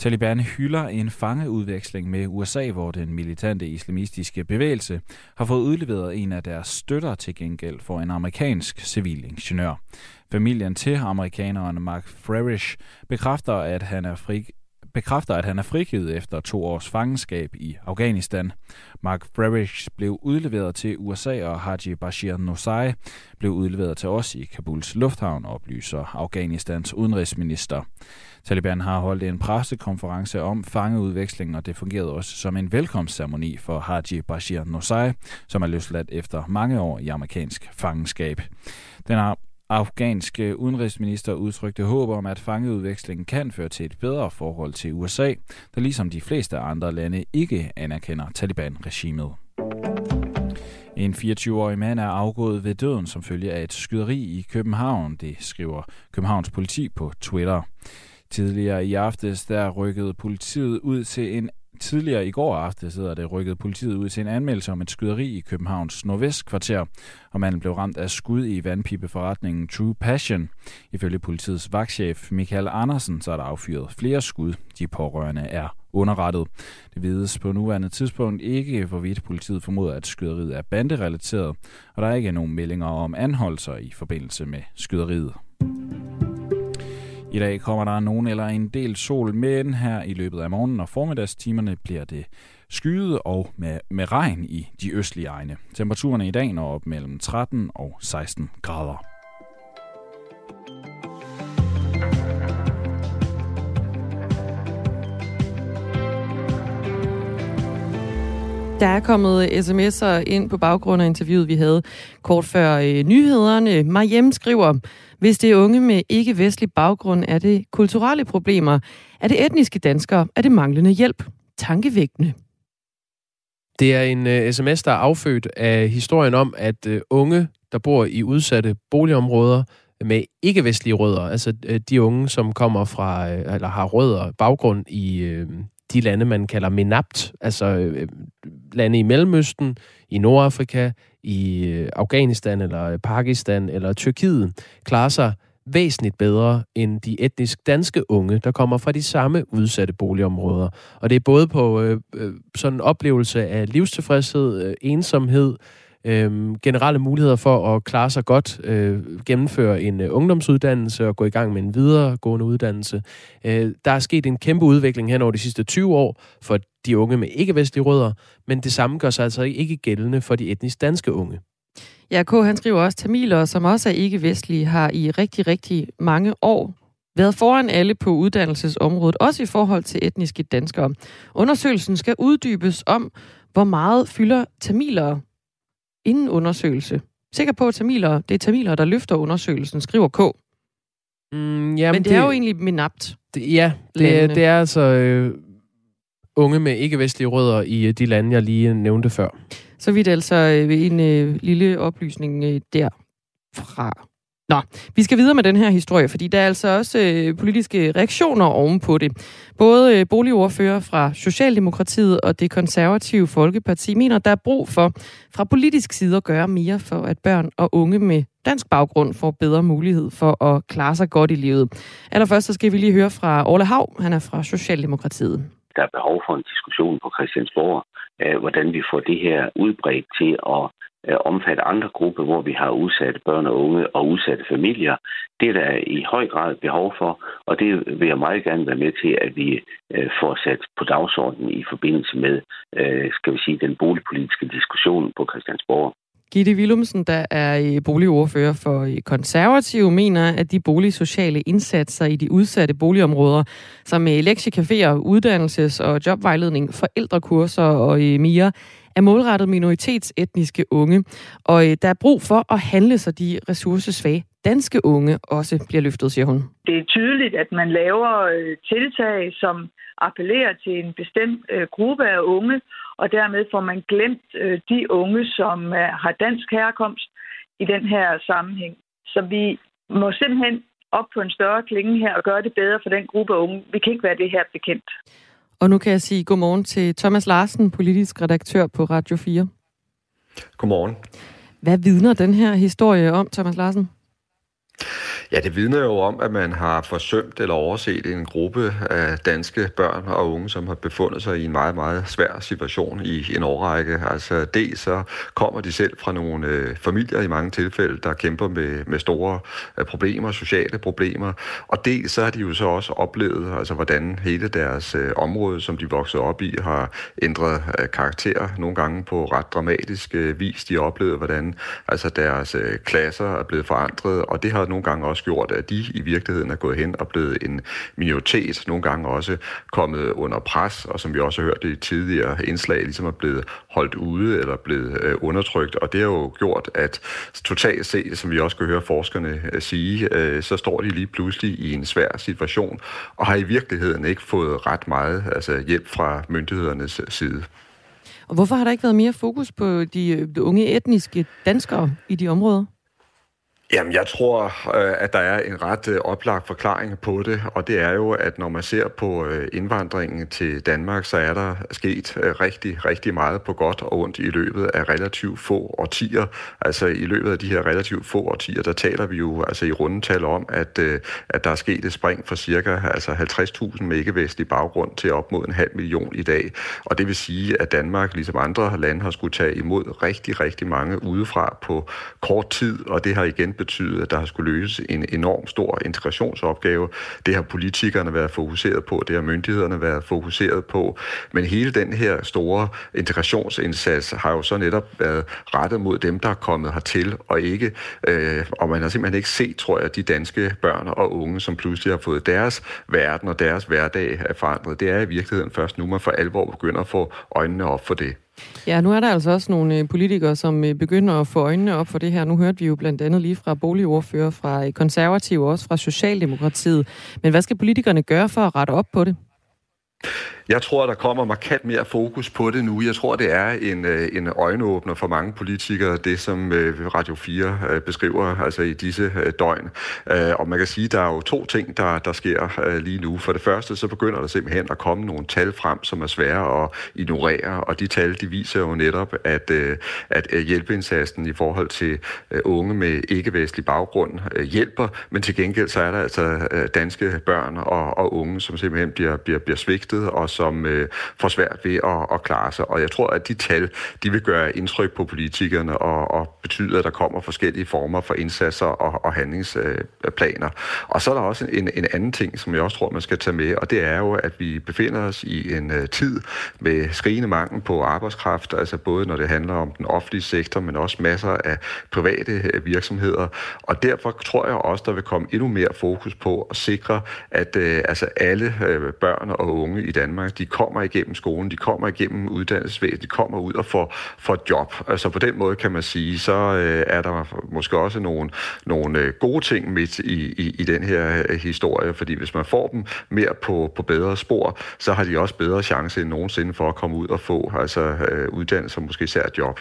Taliban hylder en fangeudveksling med USA, hvor den militante islamistiske bevægelse har fået udleveret en af deres støtter til gengæld for en amerikansk civilingeniør. Familien til amerikaneren Mark Frerish bekræfter, at han er fri, bekræfter, at han er frigivet efter to års fangenskab i Afghanistan. Mark Frerish blev udleveret til USA, og Haji Bashir Nosai blev udleveret til os i Kabuls lufthavn, oplyser Afghanistans udenrigsminister. Taliban har holdt en pressekonference om fangeudvekslingen, og det fungerede også som en velkomstceremoni for Haji Bashir Nosai, som er løsladt efter mange år i amerikansk fangenskab. Den afghanske udenrigsminister udtrykte håb om, at fangeudvekslingen kan føre til et bedre forhold til USA, der ligesom de fleste andre lande ikke anerkender Taliban-regimet. En 24-årig mand er afgået ved døden som følge af et skyderi i København, det skriver Københavns politi på Twitter. Tidligere i aftes der rykkede politiet ud til en Tidligere i går aftes sidder det rykket politiet ud til en anmeldelse om et skyderi i Københavns Nordvestkvarter, og manden blev ramt af skud i vandpipeforretningen True Passion. Ifølge politiets vagtchef Michael Andersen, så er der affyret flere skud. De pårørende er underrettet. Det vides på nuværende tidspunkt ikke, hvorvidt politiet formoder, at skyderiet er banderelateret, og der er ikke nogen meldinger om anholdelser i forbindelse med skyderiet. I dag kommer der nogen eller en del sol, men her i løbet af morgenen og formiddagstimerne bliver det skyet og med, med regn i de østlige egne. Temperaturerne i dag når op mellem 13 og 16 grader. Der er kommet sms'er ind på baggrund af interviewet, vi havde kort før øh, nyhederne. Mariem skriver, hvis det er unge med ikke-vestlig baggrund, er det kulturelle problemer. Er det etniske danskere? Er det manglende hjælp? Tankevægtende. Det er en uh, sms, der er affødt af historien om, at uh, unge, der bor i udsatte boligområder med ikke-vestlige rødder, altså uh, de unge, som kommer fra, uh, eller har rødder baggrund i uh, de lande, man kalder MENAPT, altså lande i Mellemøsten, i Nordafrika, i øh, Afghanistan eller øh, Pakistan eller Tyrkiet klarer sig væsentligt bedre end de etnisk danske unge, der kommer fra de samme udsatte boligområder. Og det er både på øh, øh, sådan en oplevelse af livstilfredshed, øh, ensomhed, øh, generelle muligheder for at klare sig godt, øh, gennemføre en øh, ungdomsuddannelse og gå i gang med en videregående uddannelse. Øh, der er sket en kæmpe udvikling hen over de sidste 20 år for de unge med ikke-vestlige rødder, men det samme gør sig altså ikke gældende for de etnisk danske unge. Ja, K. han skriver også, tamiler, som også er ikke-vestlige, har i rigtig, rigtig mange år været foran alle på uddannelsesområdet, også i forhold til etniske danskere. Undersøgelsen skal uddybes om, hvor meget fylder tamilere inden undersøgelse. Sikker på, at tamilere, det er tamilere, der løfter undersøgelsen, skriver K. Mm, jamen Men det, det er jo egentlig minapt. Det, ja, det, det er altså øh, unge med ikke-vestlige rødder i øh, de lande, jeg lige nævnte før. Så vidt altså øh, en øh, lille oplysning øh, derfra. Nå, vi skal videre med den her historie, fordi der er altså også øh, politiske reaktioner ovenpå det. Både øh, boligordfører fra Socialdemokratiet og det konservative Folkeparti mener, der er brug for fra politisk side at gøre mere for, at børn og unge med dansk baggrund får bedre mulighed for at klare sig godt i livet. Allerførst så skal vi lige høre fra Orle Hav, han er fra Socialdemokratiet. Der er behov for en diskussion på Christiansborg, øh, hvordan vi får det her udbredt til at Øh, omfatte andre grupper, hvor vi har udsatte børn og unge og udsatte familier. Det er der i høj grad behov for, og det vil jeg meget gerne være med til, at vi øh, får sat på dagsordenen i forbindelse med, øh, skal vi sige, den boligpolitiske diskussion på Christiansborg. Gitte Willumsen, der er boligordfører for konservative, mener, at de boligsociale indsatser i de udsatte boligområder, som lektiecaféer, uddannelses- og jobvejledning, forældrekurser og mere, er målrettet minoritetsetniske unge, og øh, der er brug for at handle, så de ressourcesvage danske unge også bliver løftet, siger hun. Det er tydeligt, at man laver øh, tiltag, som appellerer til en bestemt øh, gruppe af unge, og dermed får man glemt de unge, som har dansk herkomst i den her sammenhæng. Så vi må simpelthen op på en større klinge her og gøre det bedre for den gruppe unge. Vi kan ikke være det her bekendt. Og nu kan jeg sige godmorgen til Thomas Larsen, politisk redaktør på Radio 4. Godmorgen. Hvad vidner den her historie om, Thomas Larsen? Ja, det vidner jo om, at man har forsømt eller overset en gruppe af danske børn og unge, som har befundet sig i en meget, meget svær situation i en årrække. Altså dels så kommer de selv fra nogle øh, familier i mange tilfælde, der kæmper med, med store øh, problemer, sociale problemer, og dels så har de jo så også oplevet, altså hvordan hele deres øh, område, som de voksede op i, har ændret øh, karakter nogle gange på ret dramatisk øh, vis. De har oplevet, hvordan altså deres øh, klasser er blevet forandret, og det har nogle gange også gjort, at de i virkeligheden er gået hen og blevet en minoritet, nogle gange også kommet under pres, og som vi også har hørt i tidligere indslag, ligesom er blevet holdt ude eller blevet øh, undertrykt, og det har jo gjort, at totalt set, som vi også kan høre forskerne øh, sige, øh, så står de lige pludselig i en svær situation, og har i virkeligheden ikke fået ret meget altså hjælp fra myndighedernes side. Og hvorfor har der ikke været mere fokus på de øh, unge etniske danskere i de områder? Jamen, jeg tror, øh, at der er en ret øh, oplagt forklaring på det, og det er jo, at når man ser på øh, indvandringen til Danmark, så er der sket rigtig, rigtig meget på godt og ondt i løbet af relativt få årtier. Altså i løbet af de her relativt få årtier, der taler vi jo altså i rundetal om, at, at der er sket et spring fra cirka altså 50.000 med ikke-vestlig baggrund til op mod en halv million i dag. Og det vil sige, at Danmark, ligesom andre lande, har skulle tage imod rigtig, rigtig mange udefra på kort tid, og det har igen betydet, at der har skulle løses en enorm stor integrationsopgave. Det har politikerne været fokuseret på, det har myndighederne været fokuseret på. Men hele den her store integrationsindsats har jo så netop været rettet mod dem, der er kommet hertil, og ikke, øh, og man har simpelthen ikke set, tror jeg, de danske børn og unge, som pludselig har fået deres verden og deres hverdag forandret. Det er i virkeligheden først nu, man for alvor begynder at få øjnene op for det. Ja, nu er der altså også nogle øh, politikere, som øh, begynder at få øjnene op for det her. Nu hørte vi jo blandt andet lige fra boligordfører fra øh, konservative og også fra Socialdemokratiet. Men hvad skal politikerne gøre for at rette op på det? Jeg tror, der kommer markant mere fokus på det nu. Jeg tror, det er en, øh, en øjenåbner for mange politikere, det som øh, Radio 4 øh, beskriver altså i disse døgn. Og man kan sige, der er jo to ting, der, der sker lige nu. For det første, så begynder der simpelthen at komme nogle tal frem, som er svære at ignorere, og de tal, de viser jo netop, at, at hjælpeindsatsen i forhold til unge med ikke-vestlig baggrund hjælper, men til gengæld så er der altså danske børn og, og unge, som simpelthen bliver, bliver, bliver svigtet og som øh, får svært ved at, at klare sig. Og jeg tror, at de tal, de vil gøre indtryk på politikerne og, og betyde, at der kommer forskellige former for indsatser og, og handlingsplaner. Og så er der også en, en anden ting, som jeg også tror, man skal tage med, og det er jo, at vi befinder os i en øh, tid med skrigende mangel på arbejdskraft, altså både når det handler om den offentlige sektor, men også masser af private øh, virksomheder. Og derfor tror jeg også, der vil komme endnu mere fokus på at sikre, at øh, altså alle øh, børn og unge i Danmark, de kommer igennem skolen, de kommer igennem uddannelsesvæsenet, de kommer ud og får, får job. Altså på den måde kan man sige, så øh, er der måske også nogle, nogle øh, gode ting midt i, i, i den her øh, historie, fordi hvis man får dem mere på, på bedre spor, så har de også bedre chance end nogensinde for at komme ud og få altså, øh, uddannelse og måske især job.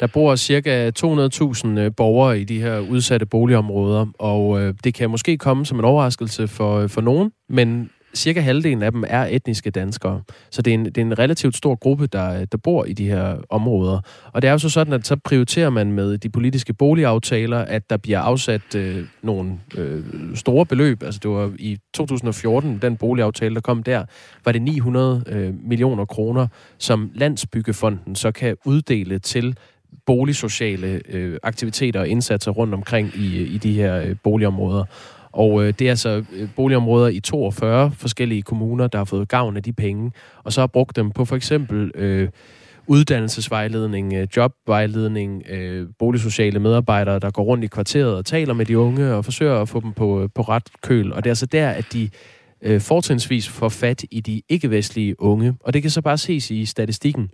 Der bor cirka 200.000 øh, borgere i de her udsatte boligområder, og det kan måske komme som en overraskelse for, for nogen, men cirka halvdelen af dem er etniske danskere. Så det er en, det er en relativt stor gruppe, der, der bor i de her områder. Og det er jo så sådan, at så prioriterer man med de politiske boligaftaler, at der bliver afsat øh, nogle øh, store beløb. Altså det var i 2014, den boligaftale, der kom der, var det 900 øh, millioner kroner, som Landsbyggefonden så kan uddele til boligsociale øh, aktiviteter og indsatser rundt omkring i, i de her øh, boligområder. Og øh, det er altså øh, boligområder i 42 forskellige kommuner, der har fået gavn af de penge, og så har brugt dem på for eksempel øh, uddannelsesvejledning, øh, jobvejledning, øh, boligsociale medarbejdere, der går rundt i kvarteret og taler med de unge og forsøger at få dem på, øh, på ret køl. Og det er altså der, at de øh, fortrinsvis får fat i de ikke-vestlige unge. Og det kan så bare ses i statistikken.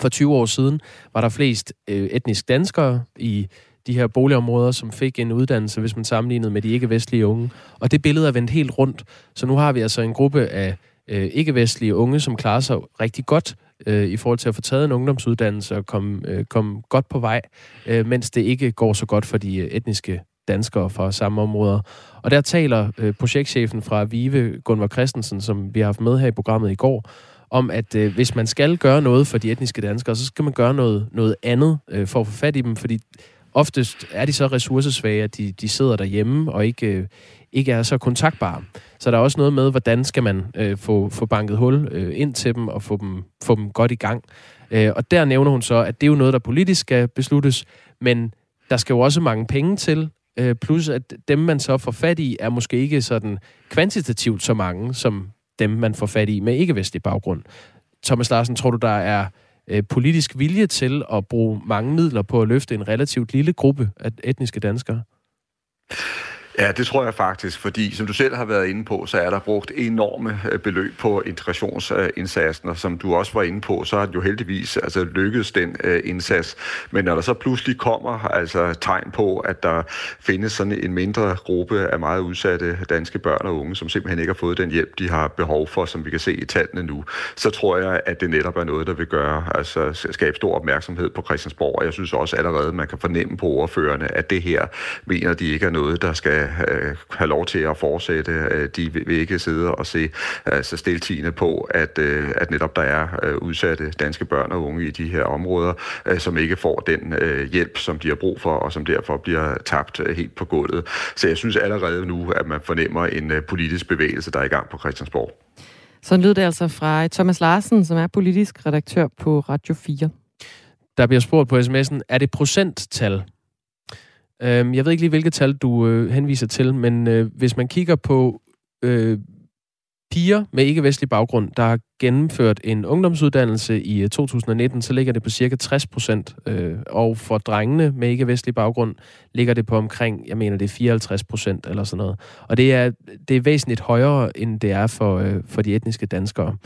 For 20 år siden var der flest øh, etnisk danskere i de her boligområder, som fik en uddannelse, hvis man sammenlignede med de ikke-vestlige unge. Og det billede er vendt helt rundt. Så nu har vi altså en gruppe af øh, ikke-vestlige unge, som klarer sig rigtig godt øh, i forhold til at få taget en ungdomsuddannelse og komme, øh, komme godt på vej, øh, mens det ikke går så godt for de øh, etniske danskere fra samme områder. Og der taler øh, projektchefen fra Vive, Gunvar Christensen, som vi har haft med her i programmet i går, om, at øh, hvis man skal gøre noget for de etniske danskere, så skal man gøre noget, noget andet øh, for at få fat i dem, fordi oftest er de så ressourcesvage, at de, de sidder derhjemme og ikke, øh, ikke er så kontaktbare. Så der er også noget med, hvordan skal man øh, få, få banket hul øh, ind til dem og få dem, få dem godt i gang. Øh, og der nævner hun så, at det er jo noget, der politisk skal besluttes, men der skal jo også mange penge til, øh, plus at dem, man så får fat i, er måske ikke sådan kvantitativt så mange, som dem, man får fat i med ikke-vestlig baggrund. Thomas Larsen, tror du, der er øh, politisk vilje til at bruge mange midler på at løfte en relativt lille gruppe af etniske danskere? Ja, det tror jeg faktisk, fordi som du selv har været inde på, så er der brugt enorme øh, beløb på integrationsindsatsen, og som du også var inde på, så har det jo heldigvis altså, lykkedes den uh, indsats. Men når der så pludselig kommer altså, tegn på, at der findes sådan en mindre gruppe af meget udsatte danske børn og unge, som simpelthen ikke har fået den hjælp, de har behov for, som vi kan se i tallene nu, så tror jeg, at det netop er noget, der vil gøre, altså skabe stor opmærksomhed på Christiansborg. Og jeg synes også allerede, man kan fornemme på ordførende, at det her mener de ikke er noget, der skal øh, have lov til at fortsætte. Øh, de vil ikke sidde og se altså stiltigende på, at, øh, at netop der er øh, udsatte danske børn og unge i de her områder, øh, som ikke får den øh, hjælp, som de har brug for, og som derfor bliver tabt øh, helt på gulvet. Så jeg synes allerede nu, at man fornemmer en øh, politisk bevægelse, der er i gang på Christiansborg. Så lød det altså fra Thomas Larsen, som er politisk redaktør på Radio 4. Der bliver spurgt på sms'en, er det procenttal, Øhm, jeg ved ikke lige, hvilket tal du øh, henviser til, men øh, hvis man kigger på øh, piger med ikke-vestlig baggrund, der har gennemført en ungdomsuddannelse i øh, 2019, så ligger det på cirka 60 procent. Øh, og for drengene med ikke-vestlig baggrund ligger det på omkring, jeg mener det er 54 procent eller sådan noget. Og det er, det er væsentligt højere, end det er for, øh, for de etniske danskere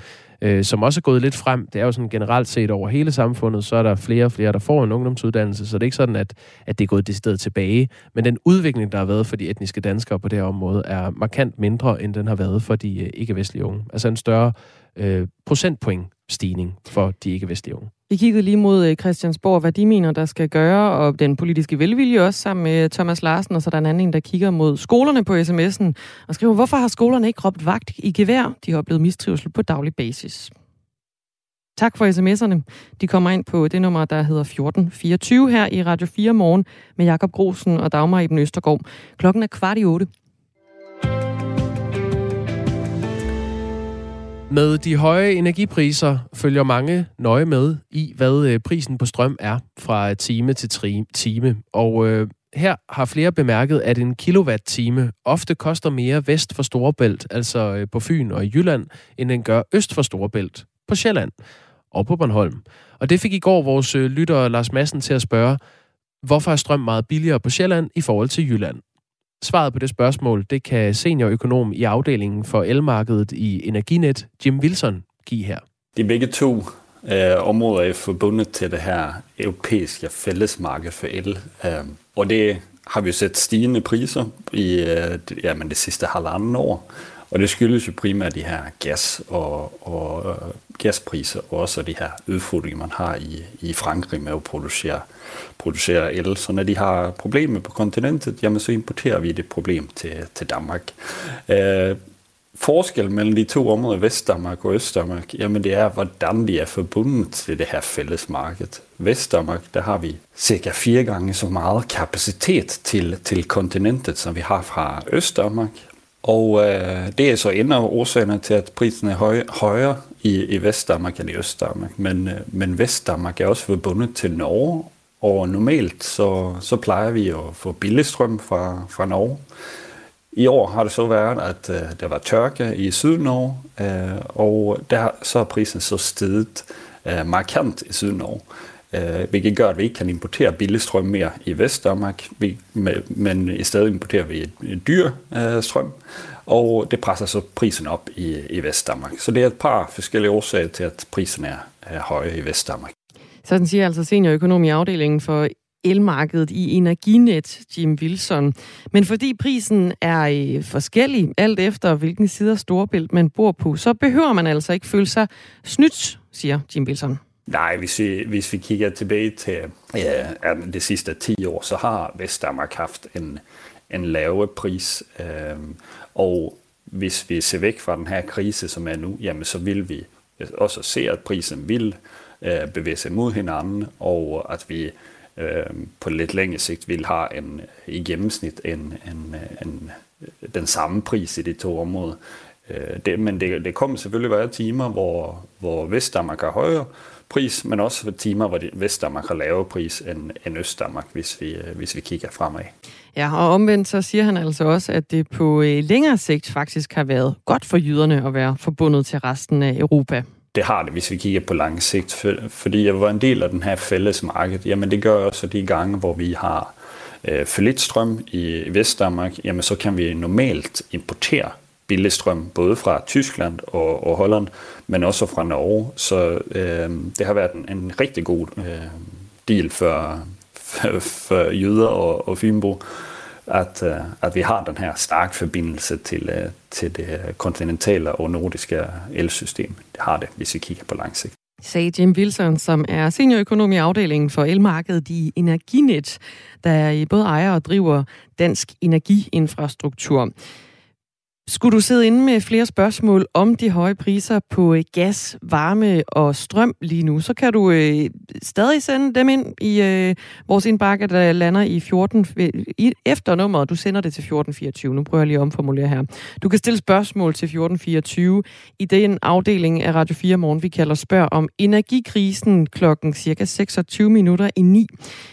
øh, som også er gået lidt frem. Det er jo sådan generelt set over hele samfundet, så er der flere og flere, der får en ungdomsuddannelse, så det er ikke sådan, at, at det er gået det sted tilbage. Men den udvikling, der har været for de etniske danskere på det her område, er markant mindre, end den har været for de øh, ikke-vestlige unge. Altså en større øh, procentpoint stigning for de ikke-vestlige unge. Vi kiggede lige mod øh, Christiansborg, hvad de mener, der skal gøre, og den politiske velvilje også sammen med øh, Thomas Larsen, og så er der en anden, der kigger mod skolerne på sms'en og skriver, hvorfor har skolerne ikke råbt vagt i gevær? De har oplevet mistrivsel på daglig basis. Tak for sms'erne. De kommer ind på det nummer, der hedder 1424 her i Radio 4 morgen med Jakob Grosen og Dagmar Eben Østergaard. Klokken er kvart i otte. Med de høje energipriser følger mange nøje med i, hvad øh, prisen på strøm er fra time til time. Og øh, her har flere bemærket, at en kilowatt-time ofte koster mere vest for Storebælt, altså øh, på Fyn og i Jylland, end den gør øst for Storebælt, på Sjælland og på Bornholm. Og det fik i går vores øh, lytter Lars Madsen til at spørge, hvorfor er strøm meget billigere på Sjælland i forhold til Jylland? Svaret på det spørgsmål, det kan seniorøkonom i afdelingen for elmarkedet i Energinet, Jim Wilson, give her. De begge to øh, områder er forbundet til det her europæiske fællesmarked for el. Øh, og det har vi set stigende priser i øh, jamen det sidste halvanden år. Og det skyldes jo primært de her gas- og, og øh, gaspriser, og også de her udfordringer, man har i, i Frankrig med at producere, producerer el. Så når de har problemer på kontinentet, jamen så importerer vi det problem til, til Danmark. Øh, forskel mellem de to områder, Vestdanmark og Østdanmark, jamen det er, hvordan de er forbundet til det her fælles marked. Vestdanmark, der har vi cirka fire gange så meget kapacitet til, til kontinentet, som vi har fra Østdanmark. Og øh, det er så en af årsagerne til, at prisen er høj, højere i, i Vestdanmark end i Østdanmark. Men, øh, men Vestdanmark er også forbundet til Norge, og normalt så, så plejer vi at få billig strøm fra, fra Norge. I år har det så været, at øh, der var tørke i Sydnorge, øh, og der så er prisen så steget øh, markant i Sydnorge. Øh, hvilket gør, at vi ikke kan importere billig strøm mere i Vestdanmark, vi, med, men i stedet importerer vi et dyr øh, strøm, og det presser så prisen op i, i Vestdanmark. Så det er et par forskellige årsager til, at prisen er, er høje i Vestdanmark. Sådan siger altså seniorøkonom i afdelingen for elmarkedet i Energinet, Jim Wilson. Men fordi prisen er øh, forskellig, alt efter hvilken side af Storebælt man bor på, så behøver man altså ikke føle sig snydt, siger Jim Wilson. Nej, hvis vi, hvis vi kigger tilbage til ja, de sidste 10 år, så har Vestdanmark haft en, en lave pris. Øh, og hvis vi ser væk fra den her krise, som er nu, jamen så vil vi også se, at prisen vil øh, bevæge sig mod hinanden, og at vi øh, på lidt længere sigt vil have en, i gennemsnit en, en, en, den samme pris i de to områder. Øh, det, men det, det kommer selvfølgelig være timer, hvor, hvor Vestdanmark er højere pris, men også timer, hvor Vestdanmark har lavere pris end, end Østdanmark, hvis vi, øh, hvis vi kigger fremad. Ja, og omvendt så siger han altså også, at det på øh, længere sigt faktisk har været godt for jyderne at være forbundet til resten af Europa det har det, hvis vi kigger på lang sigt. For, fordi jeg var en del af den her fælles marked, jamen det gør også de gange, hvor vi har øh, for lidt strøm i Vestdanmark, jamen så kan vi normalt importere billig strøm, både fra Tyskland og, og Holland, men også fra Norge. Så øh, det har været en, en rigtig god øh, deal for, for, for jøder og, og Fynbo at, øh, at vi har den her stærke forbindelse til, øh, til det kontinentale og nordiske elsystem. Det har det, hvis vi kigger på lang sigt sagde Jim Wilson, som er seniorøkonom i afdelingen for elmarkedet i Energinet, der både ejer og driver dansk energiinfrastruktur. Skulle du sidde inde med flere spørgsmål om de høje priser på øh, gas, varme og strøm lige nu, så kan du øh, stadig sende dem ind i øh, vores indbakke, der lander i 14, øh, i, efter nummeret. Du sender det til 1424. Nu prøver jeg lige at omformulere her. Du kan stille spørgsmål til 1424 i den afdeling af Radio 4 Morgen, vi kalder Spørg om energikrisen klokken cirka 26 minutter i 9.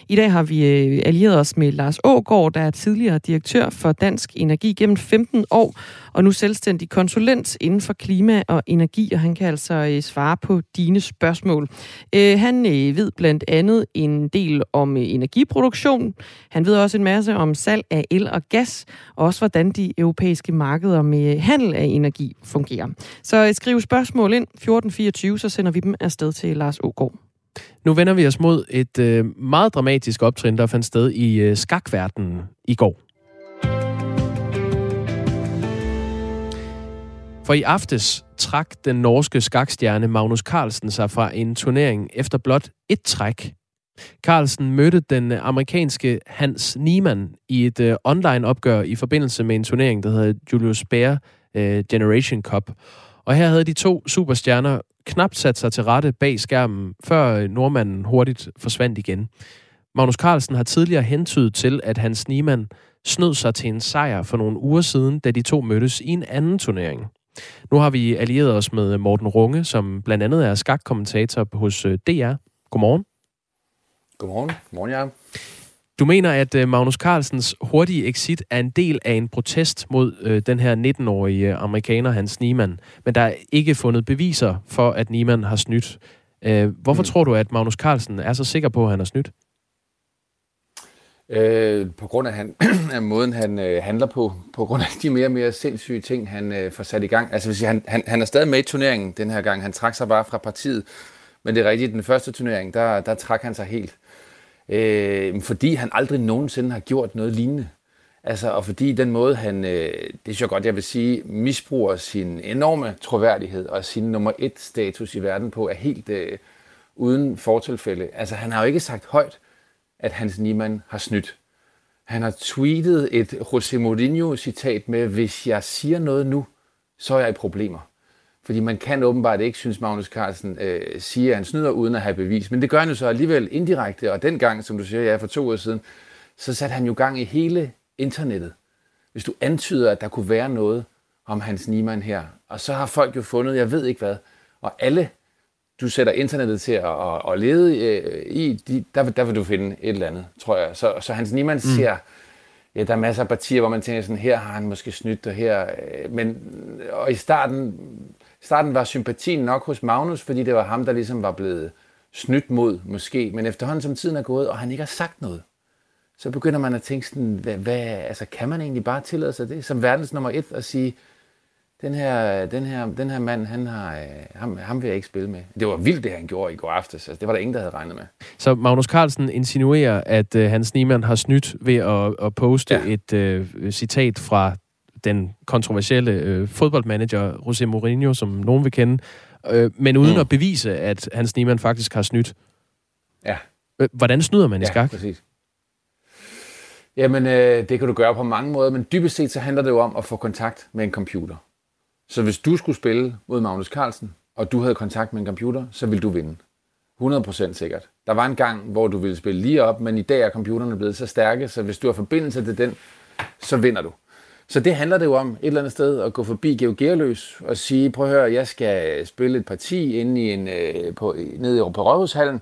I dag har vi øh, allieret os med Lars Ågård, der er tidligere direktør for Dansk Energi gennem 15 år, og nu selvstændig konsulent inden for klima og energi, og han kan altså øh, svare på dine spørgsmål. Øh, han øh, ved blandt andet en del om energiproduktion. Han ved også en masse om salg af el og gas, og også hvordan de europæiske markeder med handel af energi fungerer. Så skriv spørgsmål ind 1424, så sender vi dem afsted til Lars Ågaard. Nu vender vi os mod et øh, meget dramatisk optrin, der fandt sted i øh, skakverdenen i går. For i aftes trak den norske skakstjerne Magnus Carlsen sig fra en turnering efter blot et træk. Carlsen mødte den amerikanske Hans Niemann i et uh, online-opgør i forbindelse med en turnering, der hedder Julius Baer uh, Generation Cup. Og her havde de to superstjerner knapt sat sig til rette bag skærmen, før øh, nordmanden hurtigt forsvandt igen. Magnus Carlsen har tidligere hentydet til, at Hans Niemann snød sig til en sejr for nogle uger siden, da de to mødtes i en anden turnering. Nu har vi allieret os med Morten Runge, som blandt andet er skakkommentator hos øh, DR. Godmorgen. Godmorgen. Godmorgen, ja. Du mener, at øh, Magnus Carlsens hurtige exit er en del af en protest mod øh, den her 19-årige amerikaner, Hans Niemann, men der er ikke fundet beviser for, at Niemann har snydt. Øh, hvorfor mm. tror du, at Magnus Carlsen er så sikker på, at han har snydt? Øh, på grund af, han, af måden, han øh, handler på, på grund af de mere og mere sindssyge ting, han øh, får sat i gang. Altså, hvis han, han, han er stadig med i turneringen den her gang. Han trak sig bare fra partiet. Men det er rigtigt, den første turnering, der, der trak han sig helt. Øh, fordi han aldrig nogensinde har gjort noget lignende. Altså, og fordi den måde, han, øh, det er jo godt, jeg vil sige, misbruger sin enorme troværdighed og sin nummer et status i verden på, er helt øh, uden fortilfælde. Altså, han har jo ikke sagt højt, at Hans Niemann har snydt. Han har tweetet et José Mourinho-citat med, hvis jeg siger noget nu, så er jeg i problemer. Fordi man kan åbenbart ikke, synes Magnus Carlsen, øh, sige, at han snyder uden at have bevis. Men det gør han jo så alligevel indirekte, og dengang, som du siger, ja, for to år siden, så satte han jo gang i hele internettet. Hvis du antyder, at der kunne være noget om Hans Niemann her, og så har folk jo fundet, jeg ved ikke hvad, og alle, du sætter internettet til at, at, at lede øh, i, de, der, der vil du finde et eller andet, tror jeg. Så, så Hans Niemann mm. ser, ja, der er masser af partier, hvor man tænker sådan, her har han måske snydt, og her, øh, men, og i starten starten var sympatien nok hos Magnus, fordi det var ham, der ligesom var blevet snydt mod, måske. Men efterhånden som tiden er gået, og han ikke har sagt noget, så begynder man at tænke sådan, hvad, hvad, altså kan man egentlig bare tillade sig det, som verdens nummer et, at sige, den her, den her, den her mand, han har, øh, ham, ham vil jeg ikke spille med. Det var vildt, det han gjorde i går aftes. Altså, det var der ingen, der havde regnet med. Så Magnus Carlsen insinuerer, at uh, Hans Niemann har snydt ved at, at poste ja. et uh, citat fra den kontroversielle øh, fodboldmanager José Mourinho, som nogen vil kende, øh, men uden mm. at bevise, at Hans Niemann faktisk har snydt. Ja. Hvordan snyder man i ja, skak? præcis. Jamen, øh, det kan du gøre på mange måder, men dybest set så handler det jo om at få kontakt med en computer. Så hvis du skulle spille mod Magnus Carlsen, og du havde kontakt med en computer, så vil du vinde. 100% sikkert. Der var en gang, hvor du ville spille lige op, men i dag er computerne blevet så stærke, så hvis du har forbindelse til den, så vinder du. Så det handler det jo om et eller andet sted at gå forbi Georg Gerløs og sige, prøv at høre, jeg skal spille et parti inde i en, øh, på, nede på Rådhushallen,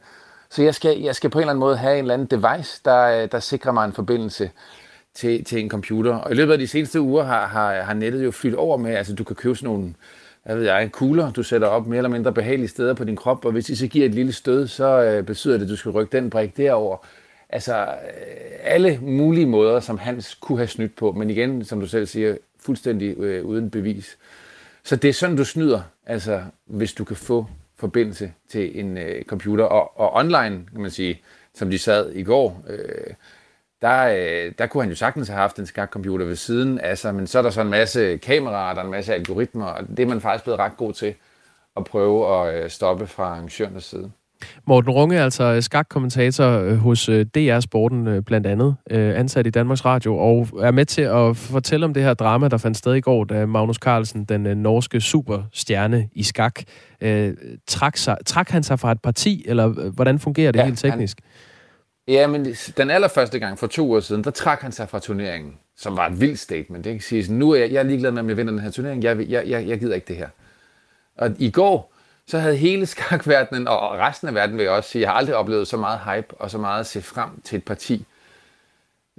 så jeg skal, jeg skal på en eller anden måde have en eller anden device, der, øh, der sikrer mig en forbindelse til, til en computer. Og i løbet af de seneste uger har, har, har nettet jo fyldt over med, altså du kan købe sådan nogle, hvad ved jeg, kugler, du sætter op mere eller mindre behagelige steder på din krop, og hvis de så giver et lille stød, så øh, betyder det, at du skal rykke den brik derover altså øh, alle mulige måder, som Hans kunne have snydt på, men igen, som du selv siger, fuldstændig øh, uden bevis. Så det er sådan, du snyder, altså hvis du kan få forbindelse til en øh, computer. Og, og online, kan man sige, som de sad i går, øh, der, øh, der kunne han jo sagtens have haft en skakcomputer ved siden, altså, men så er der så en masse kameraer, der er en masse algoritmer, og det er man faktisk blevet ret god til at prøve at øh, stoppe fra arrangørernes side. Morten Runge er altså skakkommentator øh, hos øh, DR Sporten blandt andet, ansat i Danmarks Radio, og er med til at fortælle om det her drama, der fandt sted i går, da Magnus Carlsen, den norske superstjerne i skak, trak, sig, trak han sig fra et parti, eller hvordan fungerer det ja, helt teknisk? Han, ja, men den allerførste gang for to år siden, der trak han sig fra turneringen, som var et vildt statement. Det kan sige, nu er jeg, jeg er ligeglad med, om jeg vinder den her turnering. Jeg, jeg, jeg, jeg gider ikke det her. Og i går, så havde hele skakverdenen, og resten af verden vil jeg også sige, jeg har aldrig oplevet så meget hype og så meget at se frem til et parti.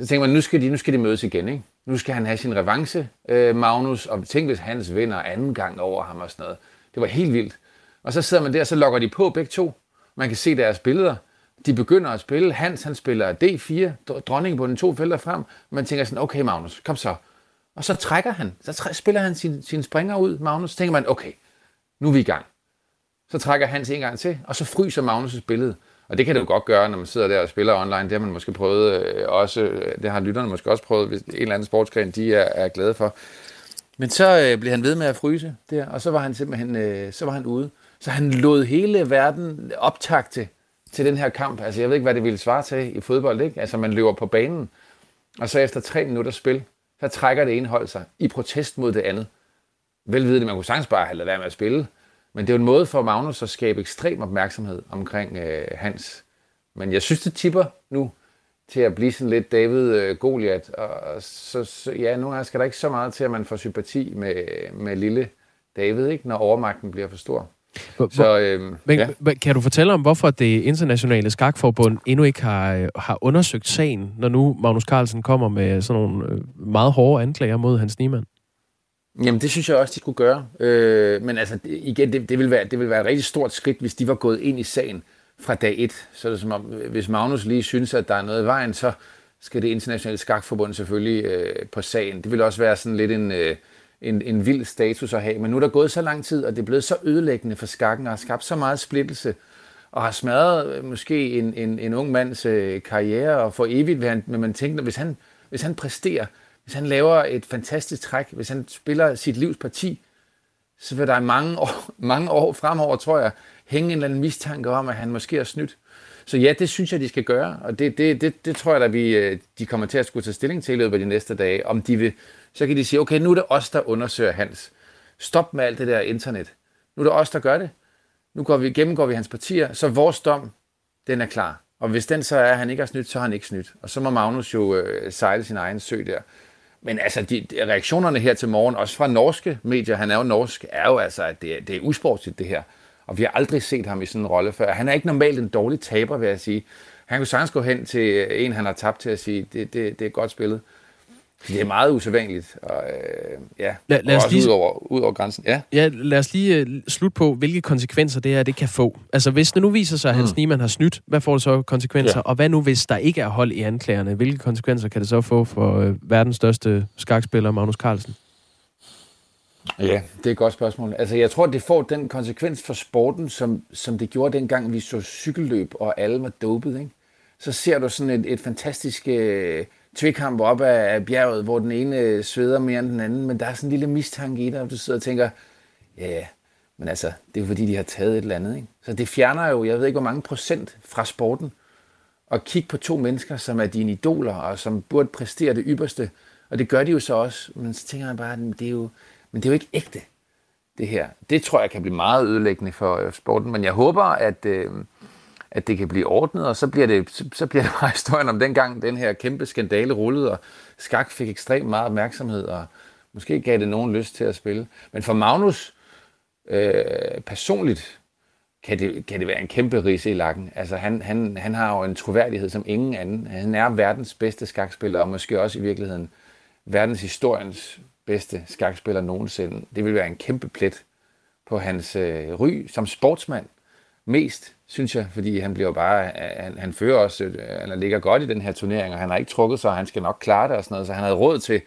Så tænker man, nu skal de, nu skal de mødes igen, ikke? Nu skal han have sin revanche, øh, Magnus, og tænk hvis hans vinder anden gang over ham og sådan noget. Det var helt vildt. Og så sidder man der, og så logger de på begge to. Man kan se deres billeder. De begynder at spille. Hans, han spiller D4, dronningen på den to felter frem. Man tænker sådan, okay Magnus, kom så. Og så trækker han. Så spiller han sin, sin springer ud, Magnus. Så tænker man, okay, nu er vi i gang. Så trækker Hans en gang til, og så fryser Magnus' billede. Og det kan det jo godt gøre, når man sidder der og spiller online. Det har man måske prøvet øh, også, øh, det har lytterne måske også prøvet, hvis en eller anden sportsgren, de er, er glade for. Men så øh, blev han ved med at fryse der, og så var han simpelthen øh, så var han ude. Så han lod hele verden optagte til den her kamp. Altså jeg ved ikke, hvad det ville svare til i fodbold, ikke? Altså man løber på banen, og så efter tre minutter spil, så trækker det ene hold sig i protest mod det andet. Velvidende, man kunne sagtens bare have være med at spille. Men det er jo en måde for Magnus at skabe ekstrem opmærksomhed omkring øh, Hans. Men jeg synes, det tipper nu til at blive sådan lidt David øh, Goliath. Og så, så, ja, nogle gange skal der ikke så meget til, at man får sympati med, med lille David, ikke? når overmagten bliver for stor. Så, øhm, Men, ja. Kan du fortælle om, hvorfor det internationale skakforbund endnu ikke har, har undersøgt sagen, når nu Magnus Carlsen kommer med sådan nogle øh, meget hårde anklager mod Hans Niemann? Jamen, det synes jeg også, de skulle gøre. Øh, men altså, igen, det, det, vil være, det vil være et rigtig stort skridt, hvis de var gået ind i sagen fra dag et. Så er det som om, hvis Magnus lige synes, at der er noget i vejen, så skal det internationale skakforbund selvfølgelig øh, på sagen. Det vil også være sådan lidt en, øh, en, en vild status at have. Men nu er der gået så lang tid, og det er blevet så ødelæggende for skakken, og har skabt så meget splittelse, og har smadret øh, måske en, en, en ung mands øh, karriere, og for evigt vil han, men man tænker, hvis han, hvis han præsterer, hvis han laver et fantastisk træk, hvis han spiller sit livs parti, så vil der i mange år, mange år fremover, tror jeg, hænge en eller anden mistanke om, at han måske har snydt. Så ja, det synes jeg, de skal gøre, og det, det, det, det tror jeg, at vi, øh, de kommer til at skulle tage stilling til i løbet af de næste dage. Om de vil, så kan de sige, okay, nu er det os, der undersøger Hans. Stop med alt det der internet. Nu er det os, der gør det. Nu går vi, gennemgår vi hans partier, så vores dom, den er klar. Og hvis den så er, at han ikke har snydt, så har han ikke snydt. Og så må Magnus jo øh, sejle sin egen sø der. Men altså, de, de, reaktionerne her til morgen, også fra norske medier, han er jo norsk, er jo altså, at det, det er usportsligt det her. Og vi har aldrig set ham i sådan en rolle før. Han er ikke normalt en dårlig taber, vil jeg sige. Han kunne sagtens gå hen til en, han har tabt til at sige, det, det, det er godt spillet. Det er meget usædvanligt. Og, øh, ja, Lad- lad og os også lige- ud, over, ud over grænsen. Ja. Ja, lad os lige øh, slutte på, hvilke konsekvenser det her det kan få. Altså, hvis det nu viser sig, at Hans Mm. Niemann har snydt, hvad får det så konsekvenser? Ja. Og hvad nu, hvis der ikke er hold i anklagerne? Hvilke konsekvenser kan det så få for øh, verdens største skakspiller, Magnus Carlsen? Ja, det er et godt spørgsmål. Altså, jeg tror, det får den konsekvens for sporten, som, som det gjorde dengang, vi så cykelløb, og alle var dopet, ikke? Så ser du sådan et, et fantastisk øh, tvekamp op af, af bjerget, hvor den ene øh, sveder mere end den anden, men der er sådan en lille mistanke i dig, og du sidder og tænker, ja, yeah, men altså, det er jo fordi, de har taget et eller andet, ikke? Så det fjerner jo, jeg ved ikke, hvor mange procent fra sporten, at kigge på to mennesker, som er dine idoler, og som burde præstere det ypperste. Og det gør de jo så også. Men så tænker jeg bare, men det er jo, men det er jo ikke ægte, det her. Det tror jeg kan blive meget ødelæggende for øh, sporten, men jeg håber, at, øh, at det kan blive ordnet, og så bliver det, så, så bliver det bare historien om dengang den her kæmpe skandale rullede, og skak fik ekstremt meget opmærksomhed, og måske gav det nogen lyst til at spille. Men for Magnus øh, personligt, kan det, kan det være en kæmpe rise i lakken. Altså, han, han, han har jo en troværdighed som ingen anden. Han er verdens bedste skakspiller, og måske også i virkeligheden verdens historiens bedste skakspiller nogensinde. Det vil være en kæmpe plet på hans øh, ry som sportsmand. Mest, synes jeg, fordi han bliver bare, han, han fører også, han ligger godt i den her turnering, og han har ikke trukket sig, og han skal nok klare det og sådan noget, så han havde råd til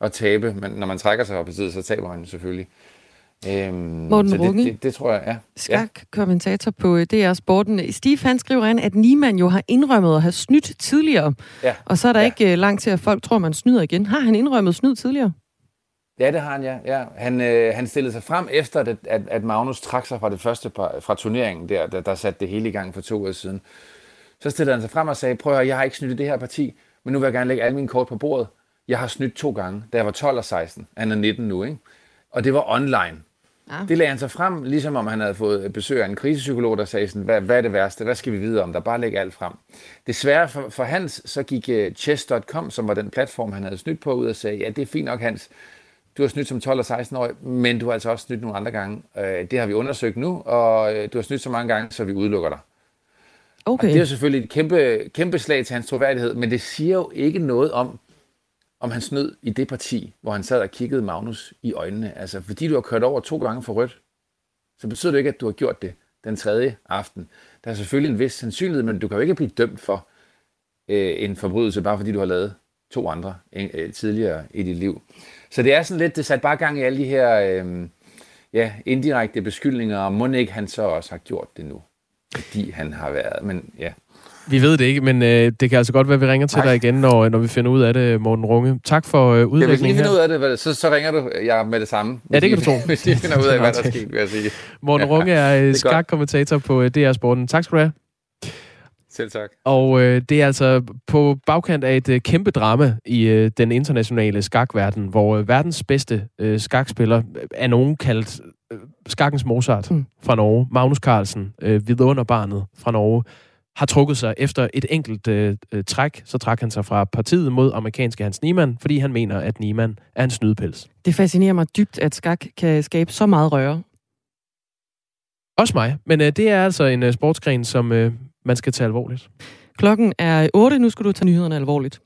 at tabe, men når man trækker sig op i tid, så taber man selvfølgelig. Øhm, Morten så det, Runge. det, det, tror jeg, ja. ja. Skak-kommentator på øh, DR Sporten. Steve, han skriver ind, at Niemann jo har indrømmet at have snydt tidligere. Ja. Og så er der ja. ikke øh, langt til, at folk tror, man snyder igen. Har han indrømmet snyd tidligere? Ja, det har han, ja. ja. Han, øh, han stillede sig frem efter, at, at, at Magnus trak sig fra det første par, fra turneringen, der, der, der satte det hele i gang for to år siden. Så stillede han sig frem og sagde, prøv at høre, jeg har ikke snydt det her parti, men nu vil jeg gerne lægge alle mine kort på bordet. Jeg har snydt to gange, da jeg var 12 og 16. Han er 19 nu, ikke? Og det var online. Ja. Det lagde han sig frem, ligesom om han havde fået besøg af en krisepsykolog, der sagde sådan, hvad, hvad er det værste? Hvad skal vi vide om? Der bare lægge alt frem. Desværre for, for Hans, så gik uh, chess.com, som var den platform, han havde snydt på, ud og sagde, ja, det er fint nok, Hans. Du har snydt som 12 og 16 år, men du har altså også snydt nogle andre gange. Uh, det har vi undersøgt nu, og uh, du har snydt så mange gange, så vi udelukker dig. Okay. Og det er jo selvfølgelig et kæmpe, kæmpe slag til hans troværdighed, men det siger jo ikke noget om, om han snød i det parti, hvor han sad og kiggede Magnus i øjnene. Altså, fordi du har kørt over to gange for rødt, så betyder det ikke, at du har gjort det den tredje aften. Der er selvfølgelig en vis sandsynlighed, men du kan jo ikke blive dømt for øh, en forbrydelse, bare fordi du har lavet to andre øh, tidligere i dit liv. Så det er sådan lidt, det satte bare gang i alle de her øh, ja, indirekte beskyldninger, og må ikke han så også har gjort det nu, fordi han har været, men ja. Vi ved det ikke, men øh, det kan altså godt være, at vi ringer til Nej. dig igen, når, når vi finder ud af det, Morten Runge. Tak for øh, Ja, hvis I udlægningen finder ud af det, så, så ringer du jeg med det samme. Ja, det kan du tro. Hvis I finder ud af, hvad der er sket, vil jeg sige. Morten Runge er øh, skakkommentator på øh, DR Sporten. Tak skal du have. Selv tak. Og øh, det er altså på bagkant af et øh, kæmpe drama i øh, den internationale skakverden, hvor øh, verdens bedste øh, skakspiller øh, er nogen kaldt øh, skakkens Mozart mm. fra Norge, Magnus Carlsen, øh, vidunderbarnet fra Norge, har trukket sig efter et enkelt øh, øh, træk, så trak han sig fra partiet mod amerikanske Hans Niemann, fordi han mener, at Niemann er en snydepels. Det fascinerer mig dybt, at skak kan skabe så meget røre. Også mig, men øh, det er altså en øh, sportsgren, som øh, man skal tage alvorligt. Klokken er 8. Nu skal du tage nyhederne alvorligt.